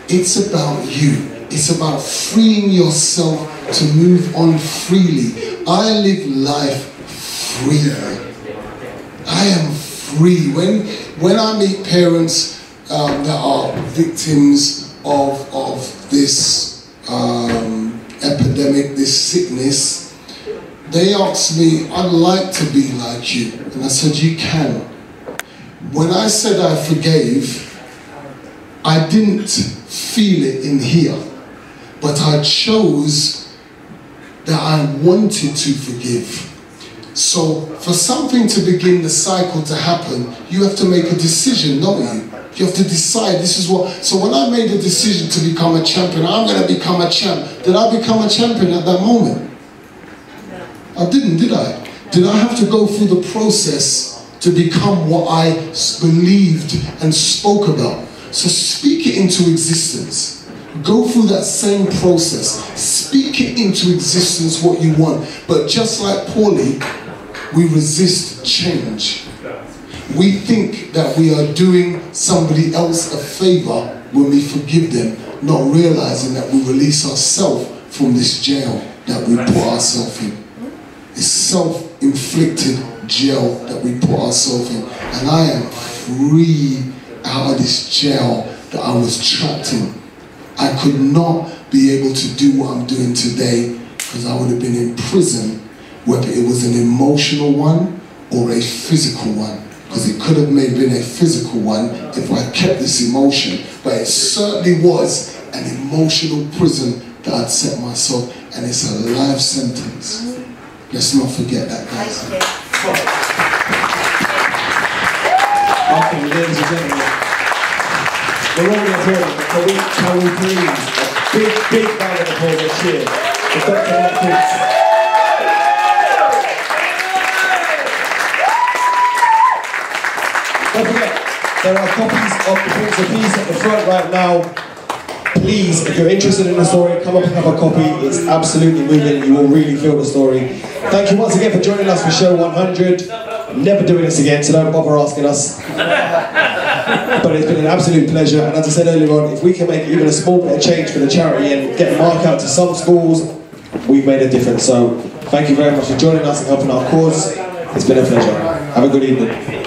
it's about you. It's about freeing yourself to move on freely. I live life freely. I am free. When when I meet parents um, that are victims of of this um, epidemic, this sickness, they ask me, "I'd like to be like you," and I said, "You can." When I said I forgave, I didn't feel it in here, but I chose that I wanted to forgive. So, for something to begin the cycle to happen, you have to make a decision, don't you? You have to decide this is what. So, when I made a decision to become a champion, I'm going to become a champ. Did I become a champion at that moment? I didn't, did I? Did I have to go through the process to become what I believed and spoke about? So speak it into existence. Go through that same process. Speak it into existence what you want. But just like Paulie, we resist change. We think that we are doing somebody else a favor when we forgive them, not realizing that we release ourselves from this jail that we put ourselves in. It's self-inflicted jail that we put ourselves in. And I am free out of this jail that I was trapped in. I could not be able to do what I'm doing today because I would have been in prison, whether it was an emotional one or a physical one. Because it could have maybe been a physical one if I kept this emotion. But it certainly was an emotional prison that I'd set myself, and it's a life sentence. Let's not forget that, guys. Okay, ladies and gentlemen. The round of applause, can we, can we a big, big round of applause and cheer for Dr. Prince. Don't forget, there are copies of the Prince of Peace at the front right now. Please, if you're interested in the story, come up and have a copy. It's absolutely moving. You will really feel the story. Thank you once again for joining us for show 100. Never doing this again, so don't bother asking us. But it's been an absolute pleasure, and as I said earlier on, if we can make even a small bit of change for the charity and get Mark out to some schools, we've made a difference. So thank you very much for joining us and helping our cause. It's been a pleasure. Have a good evening.